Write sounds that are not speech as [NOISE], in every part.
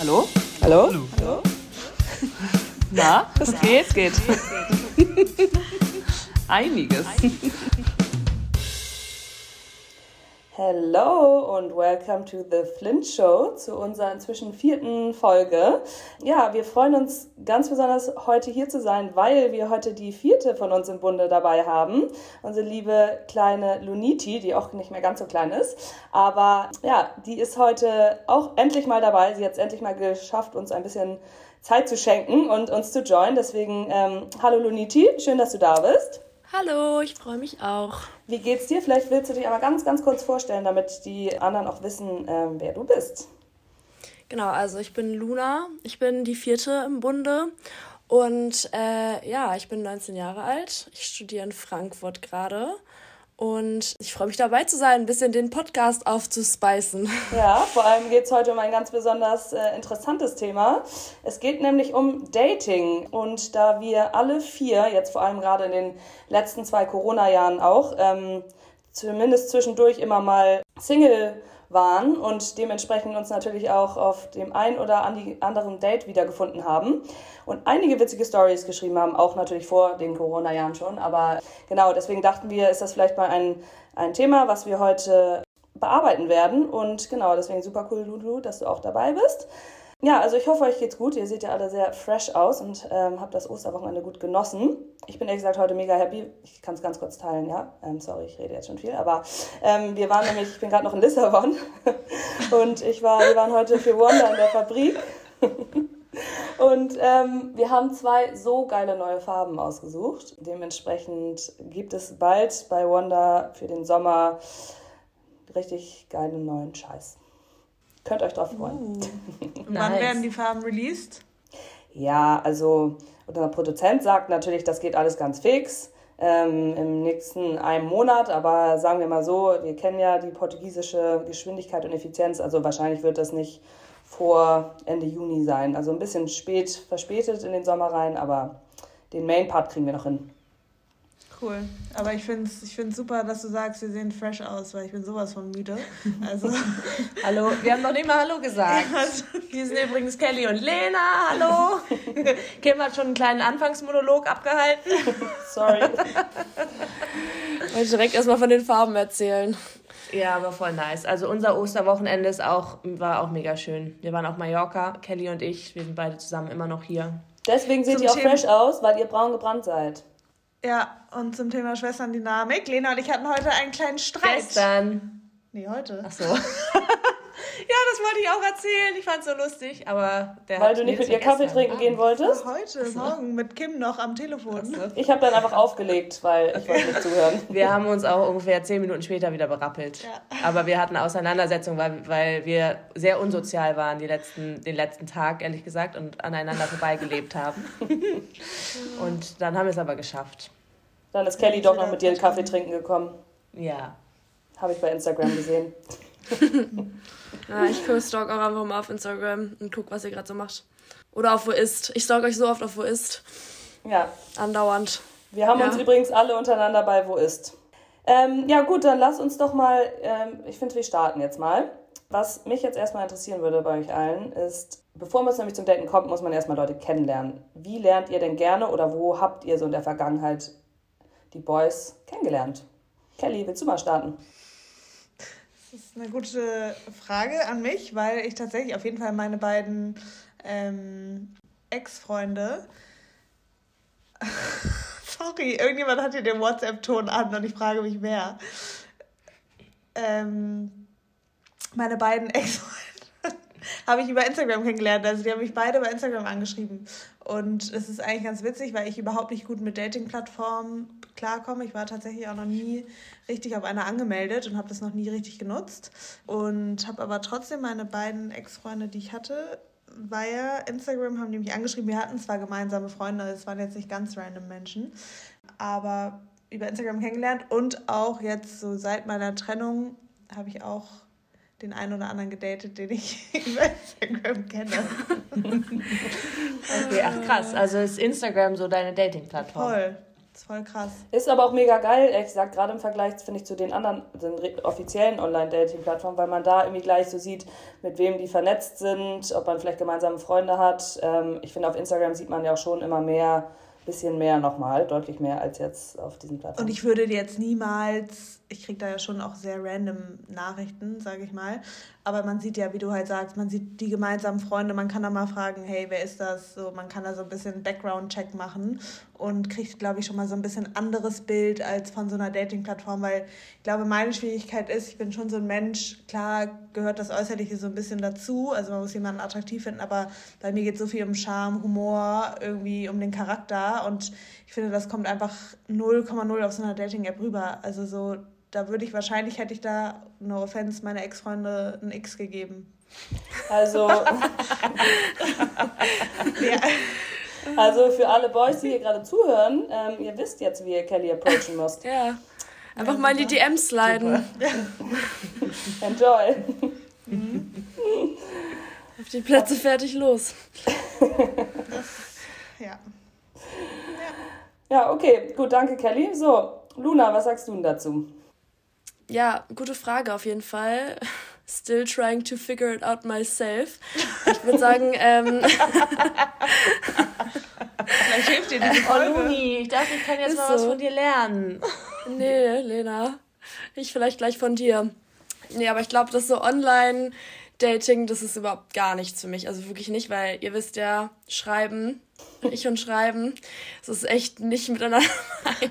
Hallo? Hallo? Hallo? Hallo? Na, [LAUGHS] es geht, es geht. [LAUGHS] Einiges. [LAUGHS] Hello und welcome to the Flint Show, zu unserer inzwischen vierten Folge. Ja, wir freuen uns ganz besonders heute hier zu sein, weil wir heute die vierte von uns im Bunde dabei haben. Unsere liebe kleine Luniti, die auch nicht mehr ganz so klein ist. Aber ja, die ist heute auch endlich mal dabei. Sie hat es endlich mal geschafft, uns ein bisschen Zeit zu schenken und uns zu joinen. Deswegen, ähm, hallo Luniti, schön, dass du da bist. Hallo, ich freue mich auch. Wie geht's dir? Vielleicht willst du dich aber ganz, ganz kurz vorstellen, damit die anderen auch wissen, ähm, wer du bist. Genau, also ich bin Luna, ich bin die vierte im Bunde und äh, ja, ich bin 19 Jahre alt. Ich studiere in Frankfurt gerade und ich freue mich dabei zu sein, ein bisschen den Podcast aufzuspeisen. Ja, vor allem geht es heute um ein ganz besonders äh, interessantes Thema. Es geht nämlich um Dating. Und da wir alle vier, jetzt vor allem gerade in den letzten zwei Corona-Jahren auch, ähm, zumindest zwischendurch immer mal Single waren und dementsprechend uns natürlich auch auf dem ein oder anderen Date wiedergefunden haben und einige witzige Stories geschrieben haben, auch natürlich vor den Corona-Jahren schon. Aber genau, deswegen dachten wir, ist das vielleicht mal ein, ein Thema, was wir heute bearbeiten werden. Und genau, deswegen super cool, Lulu, dass du auch dabei bist. Ja, also ich hoffe, euch geht's gut. Ihr seht ja alle sehr fresh aus und ähm, habt das Osterwochenende gut genossen. Ich bin ehrlich gesagt heute mega happy. Ich kann es ganz kurz teilen, ja. Ähm, sorry, ich rede jetzt schon viel, aber ähm, wir waren nämlich, ich bin gerade noch in Lissabon [LAUGHS] und ich war, wir waren heute für Wanda in der Fabrik. [LAUGHS] Und ähm, wir haben zwei so geile neue Farben ausgesucht. Dementsprechend gibt es bald bei Wanda für den Sommer richtig geilen neuen Scheiß. Könnt euch drauf freuen. Uh. [LAUGHS] Wann werden die Farben released? Ja, also unser Produzent sagt natürlich, das geht alles ganz fix. Ähm, im nächsten einem Monat, aber sagen wir mal so, wir kennen ja die portugiesische Geschwindigkeit und Effizienz, also wahrscheinlich wird das nicht vor Ende Juni sein. Also ein bisschen spät, verspätet in den Sommer rein, aber den Main Part kriegen wir noch hin. Cool. Aber ich finde es ich find's super, dass du sagst, wir sehen fresh aus, weil ich bin sowas von müde. [LAUGHS] Also [LAUGHS] hallo, wir haben noch nicht mal Hallo gesagt. Ja, also, hier sind übrigens Kelly und Lena. Hallo. [LAUGHS] Kim hat schon einen kleinen Anfangsmonolog abgehalten. Sorry. Ich wollte direkt erstmal von den Farben erzählen. Ja, aber voll nice. Also unser Osterwochenende ist auch, war auch mega schön. Wir waren auf Mallorca, Kelly und ich. Wir sind beide zusammen immer noch hier. Deswegen seht ihr auch fresh aus, weil ihr braun gebrannt seid. Ja, und zum Thema Schwesterndynamik. Lena und ich hatten heute einen kleinen Streit. Gestern. Nee, heute. Ach so. [LAUGHS] Ja, das wollte ich auch erzählen. Ich fand es so lustig, aber der Weil du nicht mit ihr Kaffee trinken gehen wolltest? Heute, so. morgen, mit Kim noch am Telefon. So. Ich habe dann einfach aufgelegt, weil ich wollte nicht zuhören. [LAUGHS] Wir haben uns auch ungefähr zehn Minuten später wieder berappelt. Ja. Aber wir hatten Auseinandersetzungen, weil, weil wir sehr unsozial waren die letzten, den letzten Tag, ehrlich gesagt, und aneinander vorbeigelebt haben. [LAUGHS] und dann haben wir es aber geschafft. Dann ist Kelly doch noch mit dir einen Kaffee trinken gekommen. Ja. Habe ich bei Instagram gesehen. [LAUGHS] ja, ich stalk auch einfach mal auf Instagram und guck, was ihr gerade so macht. Oder auf wo ist. Ich stalk euch so oft auf wo ist. Ja. Andauernd. Wir haben ja. uns übrigens alle untereinander bei wo ist. Ähm, ja, gut, dann lass uns doch mal, ähm, ich finde, wir starten jetzt mal. Was mich jetzt erstmal interessieren würde bei euch allen, ist, bevor man nämlich zum Daten kommt, muss man erstmal Leute kennenlernen. Wie lernt ihr denn gerne oder wo habt ihr so in der Vergangenheit die Boys kennengelernt? Kelly, willst du mal starten? Das ist eine gute Frage an mich, weil ich tatsächlich auf jeden Fall meine beiden ähm, Ex-Freunde. [LAUGHS] Sorry, irgendjemand hat hier den WhatsApp-Ton an und ich frage mich wer. Ähm, meine beiden [LAUGHS] Ex-Freunde habe ich über Instagram kennengelernt. Also die haben mich beide bei Instagram angeschrieben. Und es ist eigentlich ganz witzig, weil ich überhaupt nicht gut mit Dating-Plattformen klarkomme. Ich war tatsächlich auch noch nie richtig auf einer angemeldet und habe das noch nie richtig genutzt. Und habe aber trotzdem meine beiden Ex-Freunde, die ich hatte, via Instagram haben die mich angeschrieben. Wir hatten zwar gemeinsame Freunde, es waren jetzt nicht ganz random Menschen, aber über Instagram kennengelernt und auch jetzt so seit meiner Trennung habe ich auch den einen oder anderen gedatet, den ich [LAUGHS] über Instagram kenne. okay, ach krass. Also ist Instagram so deine Dating-Plattform? Voll. Ist voll krass. Ist aber auch mega geil, ehrlich gesagt, gerade im Vergleich, finde ich, zu den anderen, den offiziellen Online-Dating-Plattformen, weil man da irgendwie gleich so sieht, mit wem die vernetzt sind, ob man vielleicht gemeinsame Freunde hat. Ähm, ich finde, auf Instagram sieht man ja auch schon immer mehr, bisschen mehr nochmal, deutlich mehr als jetzt auf diesen Plattformen. Und ich würde jetzt niemals, ich kriege da ja schon auch sehr random Nachrichten, sage ich mal, aber man sieht ja, wie du halt sagst, man sieht die gemeinsamen Freunde, man kann da mal fragen, hey, wer ist das? So, man kann da so ein bisschen Background-Check machen und kriegt, glaube ich, schon mal so ein bisschen anderes Bild als von so einer Dating-Plattform, weil ich glaube, meine Schwierigkeit ist, ich bin schon so ein Mensch, klar gehört das Äußerliche so ein bisschen dazu, also man muss jemanden attraktiv finden, aber bei mir geht es so viel um Charme, Humor, irgendwie um den Charakter und ich finde, das kommt einfach 0,0 auf so einer Dating-App rüber. Also so da würde ich wahrscheinlich, hätte ich da, no offense, meine Ex-Freunde ein X gegeben. Also, [LAUGHS] [LAUGHS] ja. Also für alle Boys, die hier gerade zuhören, ähm, ihr wisst jetzt, wie ihr Kelly approachen [LAUGHS] müsst. Ja. Einfach ja, mal in die DMs sliden. [LAUGHS] Enjoy. Mhm. Auf die Plätze fertig los. [LAUGHS] ja. Ja, okay. Gut, danke, Kelly. So, Luna, was sagst du denn dazu? Ja, gute Frage auf jeden Fall. Still trying to figure it out myself. Ich würde sagen, ähm. Vielleicht hilft dir diese Folge. Oh, Luni, ich dachte, ich kann jetzt Ist mal so. was von dir lernen. [LAUGHS] Nee, Lena. Ich vielleicht gleich von dir. Nee, aber ich glaube, dass so online Dating, das ist überhaupt gar nichts für mich. Also wirklich nicht, weil ihr wisst ja, schreiben ich und Schreiben. Es ist echt nicht miteinander.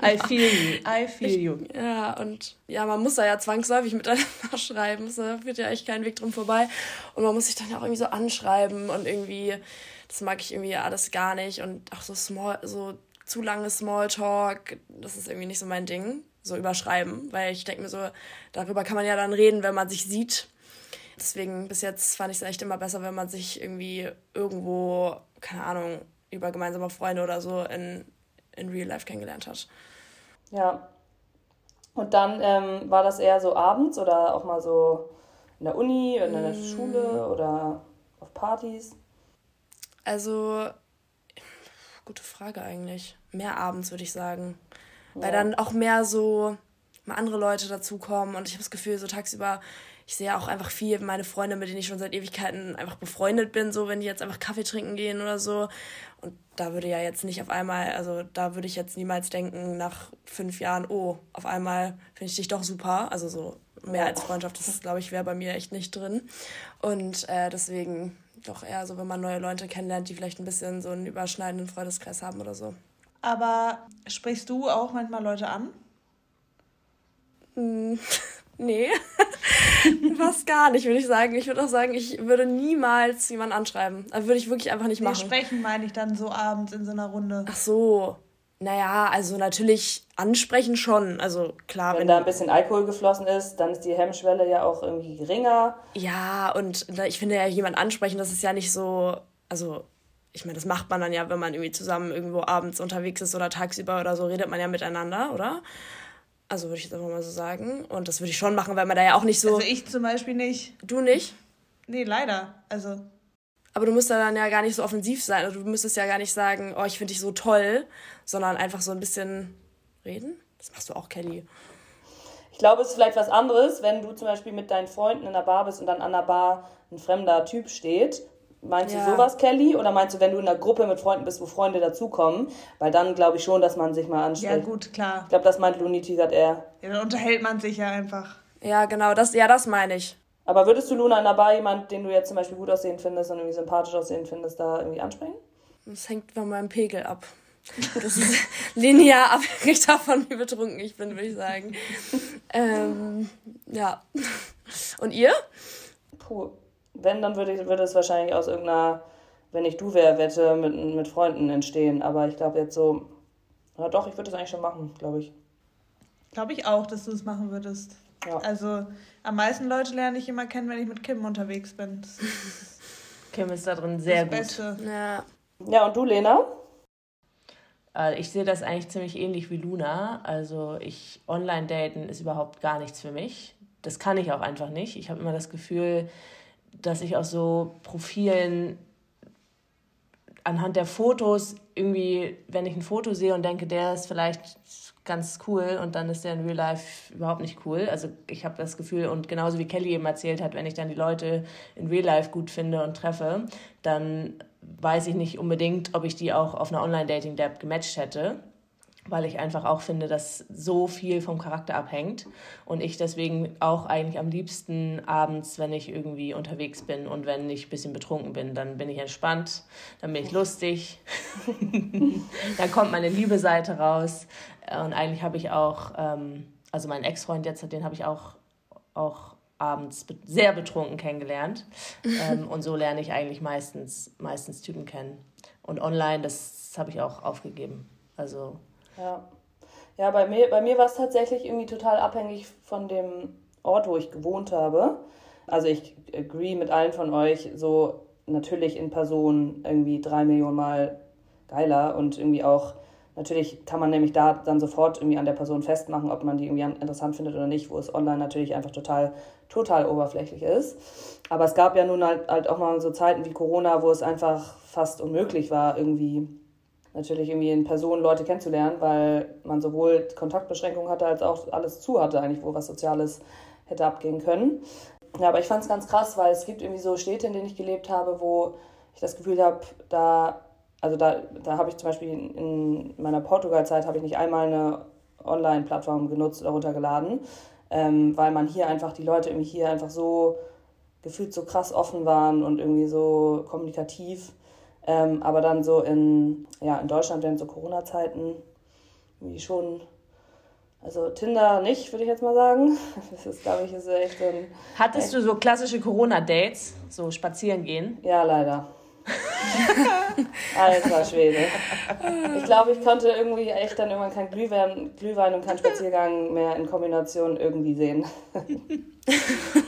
I feel you. I feel you. ja, und ja, man muss da ja zwangsläufig miteinander [LAUGHS] schreiben. Es führt ja echt keinen Weg drum vorbei. Und man muss sich dann ja auch irgendwie so anschreiben und irgendwie, das mag ich irgendwie alles gar nicht. Und auch so small, so zu lange Smalltalk, das ist irgendwie nicht so mein Ding. So überschreiben, weil ich denke mir so, darüber kann man ja dann reden, wenn man sich sieht. Deswegen bis jetzt fand ich es echt immer besser, wenn man sich irgendwie irgendwo, keine Ahnung, über gemeinsame Freunde oder so in, in Real Life kennengelernt hat. Ja. Und dann ähm, war das eher so abends oder auch mal so in der Uni, in der mm. Schule oder auf Partys? Also, gute Frage eigentlich. Mehr abends, würde ich sagen. Ja. Weil dann auch mehr so mal andere Leute dazukommen und ich habe das Gefühl, so tagsüber ich sehe auch einfach viel meine Freunde, mit denen ich schon seit Ewigkeiten einfach befreundet bin, so wenn die jetzt einfach Kaffee trinken gehen oder so. Und da würde ja jetzt nicht auf einmal, also da würde ich jetzt niemals denken, nach fünf Jahren, oh, auf einmal finde ich dich doch super. Also so mehr als Freundschaft, das glaube ich, wäre bei mir echt nicht drin. Und äh, deswegen doch eher so, wenn man neue Leute kennenlernt, die vielleicht ein bisschen so einen überschneidenden Freundeskreis haben oder so. Aber sprichst du auch manchmal Leute an? [LAUGHS] Nee, [LAUGHS] fast gar nicht, würde ich sagen. Ich würde auch sagen, ich würde niemals jemanden anschreiben. Also würde ich wirklich einfach nicht machen. Nee, sprechen meine ich dann so abends in so einer Runde. Ach so. Naja, also natürlich ansprechen schon. Also klar, wenn, wenn da ein bisschen Alkohol geflossen ist, dann ist die Hemmschwelle ja auch irgendwie geringer. Ja, und ich finde ja, jemand ansprechen, das ist ja nicht so. Also, ich meine, das macht man dann ja, wenn man irgendwie zusammen irgendwo abends unterwegs ist oder tagsüber oder so, redet man ja miteinander, oder? Also würde ich jetzt einfach mal so sagen. Und das würde ich schon machen, weil man da ja auch nicht so. Also ich zum Beispiel nicht. Du nicht? Nee, leider. Also. Aber du musst da dann ja gar nicht so offensiv sein. Also du müsstest ja gar nicht sagen, oh, ich finde dich so toll, sondern einfach so ein bisschen reden. Das machst du auch, Kelly. Ich glaube, es ist vielleicht was anderes, wenn du zum Beispiel mit deinen Freunden in der Bar bist und dann an der Bar ein fremder Typ steht Meinst ja. du sowas, Kelly? Oder meinst du, wenn du in einer Gruppe mit Freunden bist, wo Freunde dazukommen? Weil dann glaube ich schon, dass man sich mal anspricht. Ja, gut, klar. Ich glaube, das meint Looney teasert er. Ja, dann unterhält man sich ja einfach. Ja, genau, das, ja, das meine ich. Aber würdest du Luna in der Bar jemand, den du jetzt zum Beispiel gut aussehen findest und irgendwie sympathisch aussehen findest, da irgendwie ansprechen? Das hängt von meinem Pegel ab. Das ist [LAUGHS] linear abhängig davon, wie betrunken ich bin, würde ich sagen. [LAUGHS] ähm, ja. Und ihr? Puh, wenn, dann würde, ich, würde es wahrscheinlich aus irgendeiner, wenn ich du wäre, Wette mit, mit Freunden entstehen. Aber ich glaube jetzt so, na doch, ich würde es eigentlich schon machen, glaube ich. Glaube ich auch, dass du es machen würdest. Ja. Also am meisten Leute lerne ich immer kennen, wenn ich mit Kim unterwegs bin. [LAUGHS] Kim ist da drin sehr gut. Beste. Ja. ja, und du, Lena? Äh, ich sehe das eigentlich ziemlich ähnlich wie Luna. Also ich online daten ist überhaupt gar nichts für mich. Das kann ich auch einfach nicht. Ich habe immer das Gefühl, dass ich aus so Profilen anhand der Fotos irgendwie, wenn ich ein Foto sehe und denke, der ist vielleicht ganz cool und dann ist der in Real Life überhaupt nicht cool. Also ich habe das Gefühl und genauso wie Kelly eben erzählt hat, wenn ich dann die Leute in Real Life gut finde und treffe, dann weiß ich nicht unbedingt, ob ich die auch auf einer Online-Dating-App gematcht hätte weil ich einfach auch finde, dass so viel vom Charakter abhängt und ich deswegen auch eigentlich am liebsten abends, wenn ich irgendwie unterwegs bin und wenn ich ein bisschen betrunken bin, dann bin ich entspannt, dann bin ich lustig, [LAUGHS] dann kommt meine liebe Seite raus. Und eigentlich habe ich auch, ähm, also meinen Ex-Freund jetzt, den habe ich auch, auch abends sehr betrunken kennengelernt. Ähm, und so lerne ich eigentlich meistens, meistens Typen kennen. Und online, das habe ich auch aufgegeben, also ja. Ja, bei mir, bei mir war es tatsächlich irgendwie total abhängig von dem Ort, wo ich gewohnt habe. Also ich agree mit allen von euch, so natürlich in Person irgendwie drei Millionen Mal geiler und irgendwie auch, natürlich kann man nämlich da dann sofort irgendwie an der Person festmachen, ob man die irgendwie interessant findet oder nicht, wo es online natürlich einfach total, total oberflächlich ist. Aber es gab ja nun halt, halt auch mal so Zeiten wie Corona, wo es einfach fast unmöglich war, irgendwie natürlich irgendwie in Person Leute kennenzulernen, weil man sowohl Kontaktbeschränkungen hatte, als auch alles zu hatte, eigentlich, wo was Soziales hätte abgehen können. Ja, aber ich fand es ganz krass, weil es gibt irgendwie so Städte, in denen ich gelebt habe, wo ich das Gefühl habe, da, also da, da habe ich zum Beispiel in meiner Portugal-Zeit habe ich nicht einmal eine Online-Plattform genutzt oder runtergeladen, ähm, weil man hier einfach, die Leute irgendwie hier einfach so gefühlt so krass offen waren und irgendwie so kommunikativ ähm, aber dann so in, ja, in Deutschland während so Corona-Zeiten wie schon, also Tinder nicht, würde ich jetzt mal sagen. [LAUGHS] Das ist, glaube ich, ist echt ein. Hattest echt, du so klassische Corona-Dates, so spazieren gehen? Ja, leider. [LAUGHS] Alter Schwede. Ich glaube, ich konnte irgendwie echt dann irgendwann kein Glühwein, Glühwein und kein Spaziergang mehr in Kombination irgendwie sehen.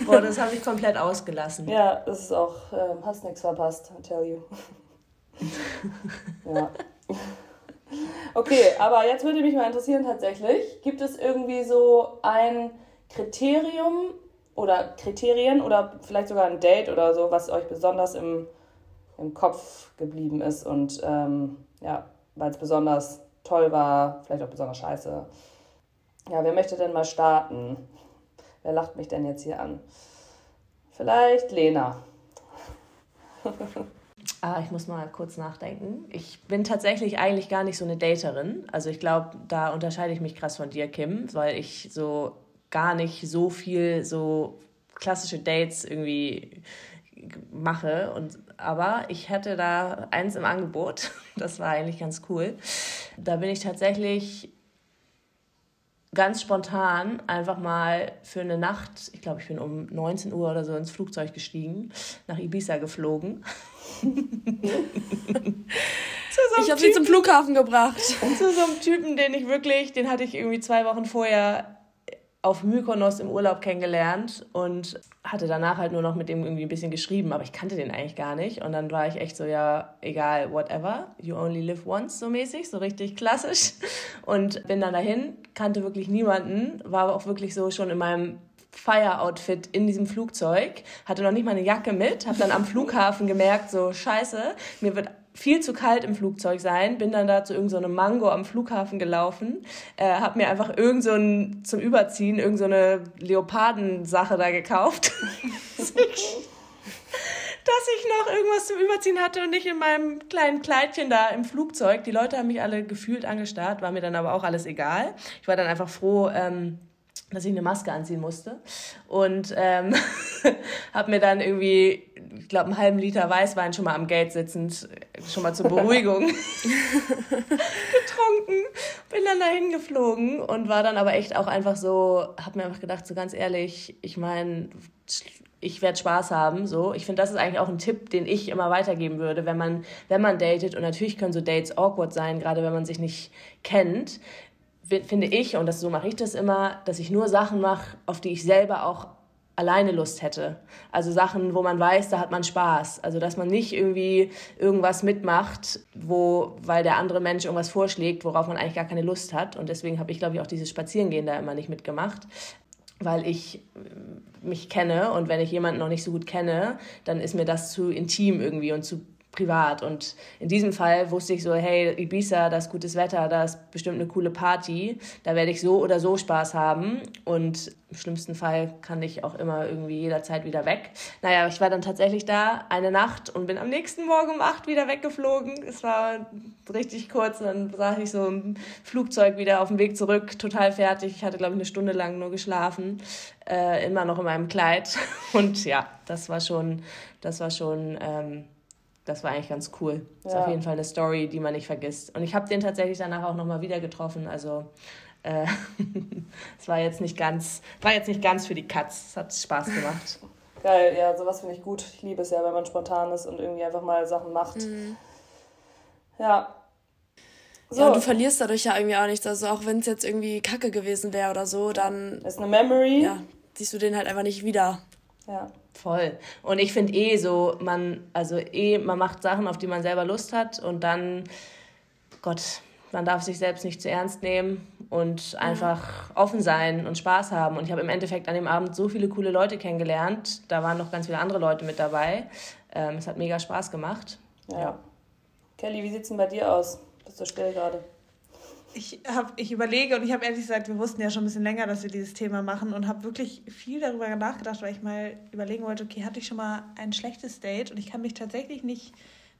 Boah, das habe ich komplett ausgelassen. Ja, das ist auch, äh, hast nichts verpasst, I tell you [LAUGHS] ja. Okay, aber jetzt würde mich mal interessieren tatsächlich, gibt es irgendwie so ein Kriterium oder Kriterien oder vielleicht sogar ein Date oder so, was euch besonders im, im Kopf geblieben ist und ähm, ja, weil es besonders toll war, vielleicht auch besonders scheiße. Ja, wer möchte denn mal starten? Wer lacht mich denn jetzt hier an? Vielleicht Lena. [LAUGHS] Ah, ich muss mal kurz nachdenken. Ich bin tatsächlich eigentlich gar nicht so eine Daterin. Also ich glaube, da unterscheide ich mich krass von dir, Kim, weil ich so gar nicht so viel so klassische Dates irgendwie mache. Und, aber ich hatte da eins im Angebot. [LAUGHS] Das war eigentlich ganz cool. Da bin ich tatsächlich ganz spontan einfach mal für eine Nacht, ich glaube, ich bin um 19 Uhr oder so ins Flugzeug gestiegen, nach Ibiza geflogen. [LAUGHS] ich habe sie zum Flughafen gebracht. [LAUGHS] Zu so einem Typen, den ich wirklich, den hatte ich irgendwie zwei Wochen vorher auf Mykonos im Urlaub kennengelernt und hatte danach halt nur noch mit dem irgendwie ein bisschen geschrieben, aber ich kannte den eigentlich gar nicht. Und dann war ich echt so, ja, egal, whatever, you only live once, so mäßig, so richtig klassisch. Und bin dann dahin, kannte wirklich niemanden, war auch wirklich so schon in meinem Fire-Outfit in diesem Flugzeug, hatte noch nicht mal eine Jacke mit, habe dann am Flughafen gemerkt, so scheiße, mir wird viel zu kalt im Flugzeug sein, bin dann da zu irgendeinem so Mango am Flughafen gelaufen, äh, habe mir einfach irgend so ein, zum Überziehen irgendeine so Leopardensache da gekauft. [LAUGHS] dass ich noch irgendwas zum Überziehen hatte und nicht in meinem kleinen Kleidchen da im Flugzeug. Die Leute haben mich alle gefühlt angestarrt, war mir dann aber auch alles egal. Ich war dann einfach froh, ähm, dass ich eine Maske anziehen musste und ähm, [LAUGHS] habe mir dann irgendwie, ich glaube, einen halben Liter Weißwein schon mal am Gate sitzend, schon mal zur Beruhigung [LAUGHS] [LAUGHS] getrunken, bin dann dahin geflogen und war dann aber echt auch einfach so, habe mir einfach gedacht, so ganz ehrlich, ich meine, ich werde Spaß haben. So, ich finde, das ist eigentlich auch ein Tipp, den ich immer weitergeben würde, wenn man, wenn man datet. Und natürlich können so Dates awkward sein, gerade wenn man sich nicht kennt finde ich, und das, so mache ich das immer, dass ich nur Sachen mache, auf die ich selber auch alleine Lust hätte. Also Sachen, wo man weiß, da hat man Spaß. Also dass man nicht irgendwie irgendwas mitmacht, wo, weil der andere Mensch irgendwas vorschlägt, worauf man eigentlich gar keine Lust hat. Und deswegen habe ich, glaube ich, auch dieses Spazierengehen da immer nicht mitgemacht weil ich mich kenne und wenn ich jemanden noch nicht so gut kenne, dann ist mir das zu intim irgendwie und zu privat. Und in diesem Fall wusste ich so, hey, Ibiza, da ist gutes Wetter, da ist bestimmt eine coole Party, da werde ich so oder so Spaß haben. Und im schlimmsten Fall kann ich auch immer irgendwie jederzeit wieder weg. Naja, ich war dann tatsächlich da eine Nacht und bin am nächsten Morgen um acht wieder weggeflogen. Es war richtig kurz und dann saß ich so im Flugzeug wieder auf dem Weg zurück, total fertig. Ich hatte, glaube ich, eine Stunde lang nur geschlafen, äh, immer noch in meinem Kleid. [LAUGHS] Und ja, das war schon, das war schon... Ähm, das war eigentlich ganz cool. Ja. Ist auf jeden Fall eine Story, die man nicht vergisst. Und ich habe den tatsächlich danach auch nochmal wieder getroffen. Also äh, [LAUGHS] es war jetzt nicht ganz, war jetzt nicht ganz für die Katz. Es hat Spaß gemacht. Geil, ja, sowas finde ich gut. Ich liebe es ja, wenn man spontan ist und irgendwie einfach mal Sachen macht. Mhm. Ja. So. Ja, und du verlierst dadurch ja irgendwie auch nichts. Also auch wenn es jetzt irgendwie Kacke gewesen wäre oder so, dann. Ist eine Memory. Ja, siehst du den halt einfach nicht wieder. Ja. Voll. Und ich finde eh so, man, also eh, man macht Sachen, auf die man selber Lust hat und dann, Gott, man darf sich selbst nicht zu ernst nehmen und einfach offen sein und Spaß haben. Und ich habe im Endeffekt an dem Abend so viele coole Leute kennengelernt. Da waren noch ganz viele andere Leute mit dabei. Ähm, es hat mega Spaß gemacht. Ja. ja. Kelly, wie sieht es denn bei dir aus? Bist du still gerade? Ich, hab, ich überlege und ich habe ehrlich gesagt, wir wussten ja schon ein bisschen länger, dass wir dieses Thema machen und habe wirklich viel darüber nachgedacht, weil ich mal überlegen wollte, okay, hatte ich schon mal ein schlechtes Date und ich kann mich tatsächlich nicht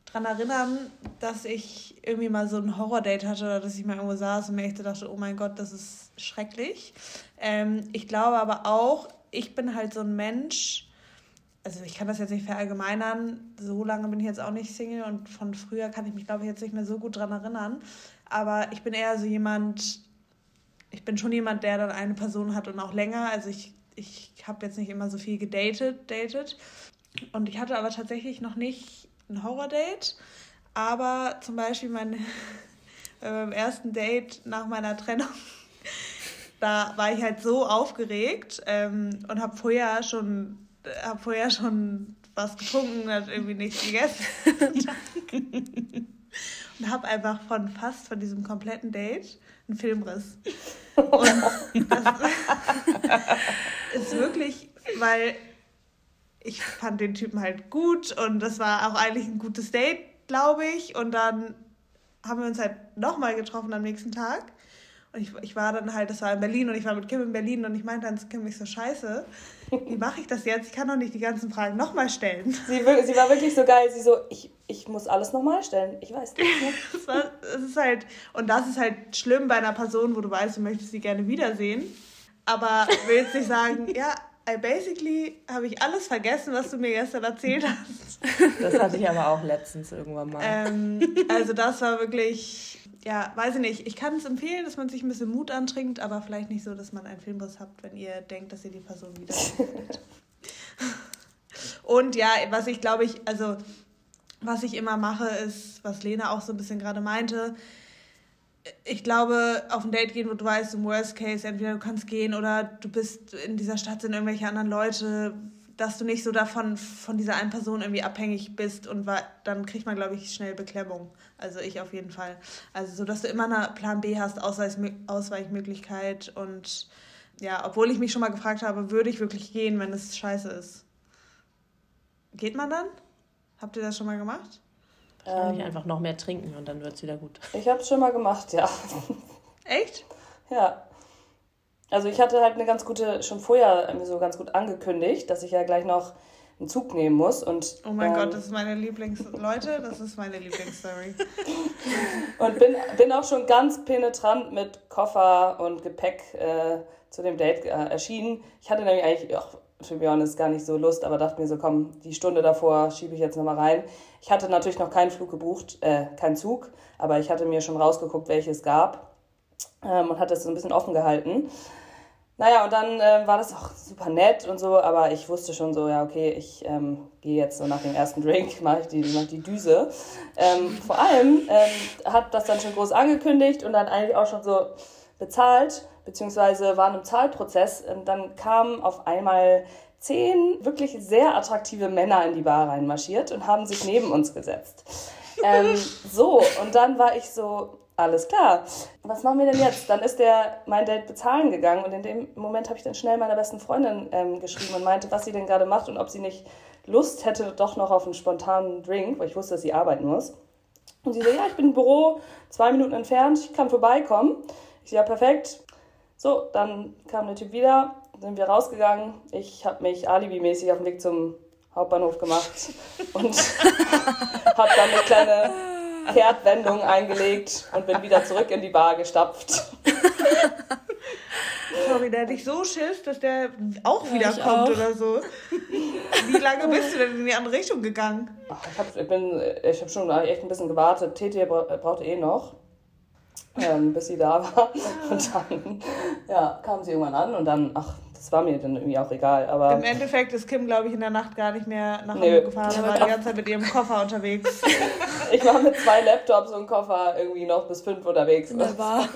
daran erinnern, dass ich irgendwie mal so ein Horror-Date hatte oder dass ich mal irgendwo saß und mir echt dachte, oh mein Gott, das ist schrecklich. Ähm, ich glaube aber auch, ich bin halt so ein Mensch, also ich kann das jetzt nicht verallgemeinern, so lange bin ich jetzt auch nicht Single und von früher kann ich mich, glaube ich, jetzt nicht mehr so gut daran erinnern. Aber ich bin eher so jemand, ich bin schon jemand, der dann eine Person hat und auch länger. Also ich, ich habe jetzt nicht immer so viel gedatet, datet. Und ich hatte aber tatsächlich noch nicht ein Horror-Date. Aber zum Beispiel mein, [LAUGHS] beim ersten Date nach meiner Trennung, [LAUGHS] da war ich halt so aufgeregt ähm, und habe vorher schon, hab vorher schon was getrunken, hat irgendwie nichts gegessen. [LAUGHS] und habe einfach von fast von diesem kompletten Date einen Filmriss. [LAUGHS] Und das [LAUGHS] ist wirklich, weil ich fand den Typen halt gut und das war auch eigentlich ein gutes Date, glaube ich. Und dann haben wir uns halt nochmal getroffen am nächsten Tag. Und ich, ich war dann halt, das war in Berlin und ich war mit Kim in Berlin und ich meinte dann zu Kim, ich so, scheiße, wie mache ich das jetzt? Ich kann doch nicht die ganzen Fragen nochmal stellen. Sie, sie war wirklich so geil, sie so, ich, ich muss alles nochmal stellen, ich weiß nicht. [LAUGHS] das ist halt, und das ist halt schlimm bei einer Person, wo du weißt, du möchtest sie gerne wiedersehen, aber willst nicht sagen, [LAUGHS] ja, I basically habe ich alles vergessen, was du mir gestern erzählt hast. Das hatte ich aber auch letztens irgendwann mal. Ähm, also das war wirklich ja, weiß ich nicht. Ich kann es empfehlen, dass man sich ein bisschen Mut antrinkt, aber vielleicht nicht so, dass man einen Filmriss habt, wenn ihr denkt, dass ihr die Person [LAUGHS] wieder. Und ja, was ich glaube ich, also was ich immer mache, ist, was Lena auch so ein bisschen gerade meinte. Ich glaube, auf ein Date gehen, wo du weißt, im Worst Case, entweder du kannst gehen oder du bist in dieser Stadt, sind irgendwelche anderen Leute, dass du nicht so davon, von dieser einen Person irgendwie abhängig bist und dann kriegt man, glaube ich, schnell Beklemmung. Also ich auf jeden Fall. Also so, dass du immer einen Plan B hast, Ausweichmöglichkeit und ja, obwohl ich mich schon mal gefragt habe, würde ich wirklich gehen, wenn es scheiße ist. Geht man dann? Habt ihr das schon mal gemacht? Kann ich einfach noch mehr trinken und dann wird es wieder gut. Ich habe es schon mal gemacht, ja. [LAUGHS] Echt? Ja. Also ich hatte halt eine ganz gute, schon vorher so ganz gut angekündigt, dass ich ja gleich noch einen Zug nehmen muss. Und, oh mein ähm, Gott, das ist meine Lieblings... Leute, das ist meine Lieblingsstory. [LAUGHS] und bin, bin auch schon ganz penetrant mit Koffer und Gepäck äh, zu dem Date äh, erschienen. Ich hatte nämlich eigentlich, ach, to be honest, gar nicht so Lust, aber dachte mir so, komm, die Stunde davor schiebe ich jetzt nochmal rein. Ich hatte natürlich noch keinen Flug gebucht, äh, keinen Zug, aber ich hatte mir schon rausgeguckt, welche es gab ähm, und hatte es so ein bisschen offen gehalten. Naja, und dann äh, war das auch super nett und so, aber ich wusste schon so, ja, okay, ich ähm, gehe jetzt so nach dem ersten Drink, [LAUGHS] mache ich die, mach die Düse. Ähm, vor allem ähm, hat das dann schon groß angekündigt und dann eigentlich auch schon so bezahlt, beziehungsweise waren im Zahlprozess. Und dann kamen auf einmal zehn wirklich sehr attraktive Männer in die Bar reinmarschiert und haben sich neben uns gesetzt. Ähm, [LAUGHS] so, und dann war ich so, Alles klar. Was machen wir denn jetzt? Dann ist der mein Date bezahlen gegangen und in dem Moment habe ich dann schnell meiner besten Freundin ähm, geschrieben und meinte, was sie denn gerade macht und ob sie nicht Lust hätte doch noch auf einen spontanen Drink, weil ich wusste, dass sie arbeiten muss. Und sie so, ja, ich bin im Büro, zwei Minuten entfernt, ich kann vorbeikommen. Ich so, ja, perfekt. So, dann kam der Typ wieder, sind wir rausgegangen. Ich habe mich alibimäßig auf den Weg zum Hauptbahnhof gemacht [LAUGHS] und [LAUGHS] habe dann eine kleine Kehrtwendung eingelegt und bin wieder zurück in die Bar gestapft. Sorry, der hat dich so Schiss, dass der auch ja, wieder kommt auch. oder so. Wie lange bist du denn in die andere Richtung gegangen? Ach, ich habe ich hab schon echt ein bisschen gewartet. TT brauchte eh noch, ähm, bis sie da [LAUGHS] war. Und dann ja, kam sie irgendwann an und dann, ach, das war mir dann irgendwie auch egal. Aber Im Endeffekt ist Kim, glaube ich, in der Nacht gar nicht mehr nach Hause gefahren. Sie war die ganze Zeit mit ihrem Koffer unterwegs. [LAUGHS] ich war mit zwei Laptops und Koffer irgendwie noch bis fünf unterwegs. Wunderbar.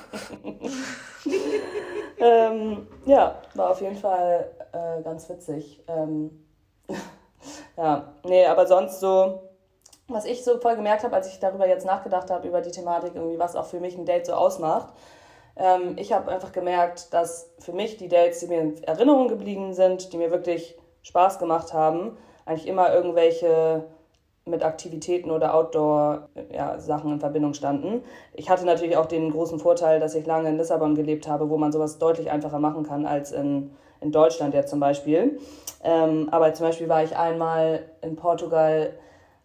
[LAUGHS] ähm, ja, war auf jeden Fall äh, ganz witzig. Ähm, ja, nee, aber sonst so, was ich so voll gemerkt habe, als ich darüber jetzt nachgedacht habe, über die Thematik, irgendwie, was auch für mich ein Date so ausmacht, ähm, ich habe einfach gemerkt, dass für mich die Dates, die mir in Erinnerung geblieben sind, die mir wirklich Spaß gemacht haben, eigentlich immer irgendwelche mit Aktivitäten oder Outdoor-Sachen ja, in Verbindung standen. Ich hatte natürlich auch den großen Vorteil, dass ich lange in Lissabon gelebt habe, wo man sowas deutlich einfacher machen kann als in, in Deutschland jetzt zum Beispiel. Ähm, aber zum Beispiel war ich einmal in Portugal,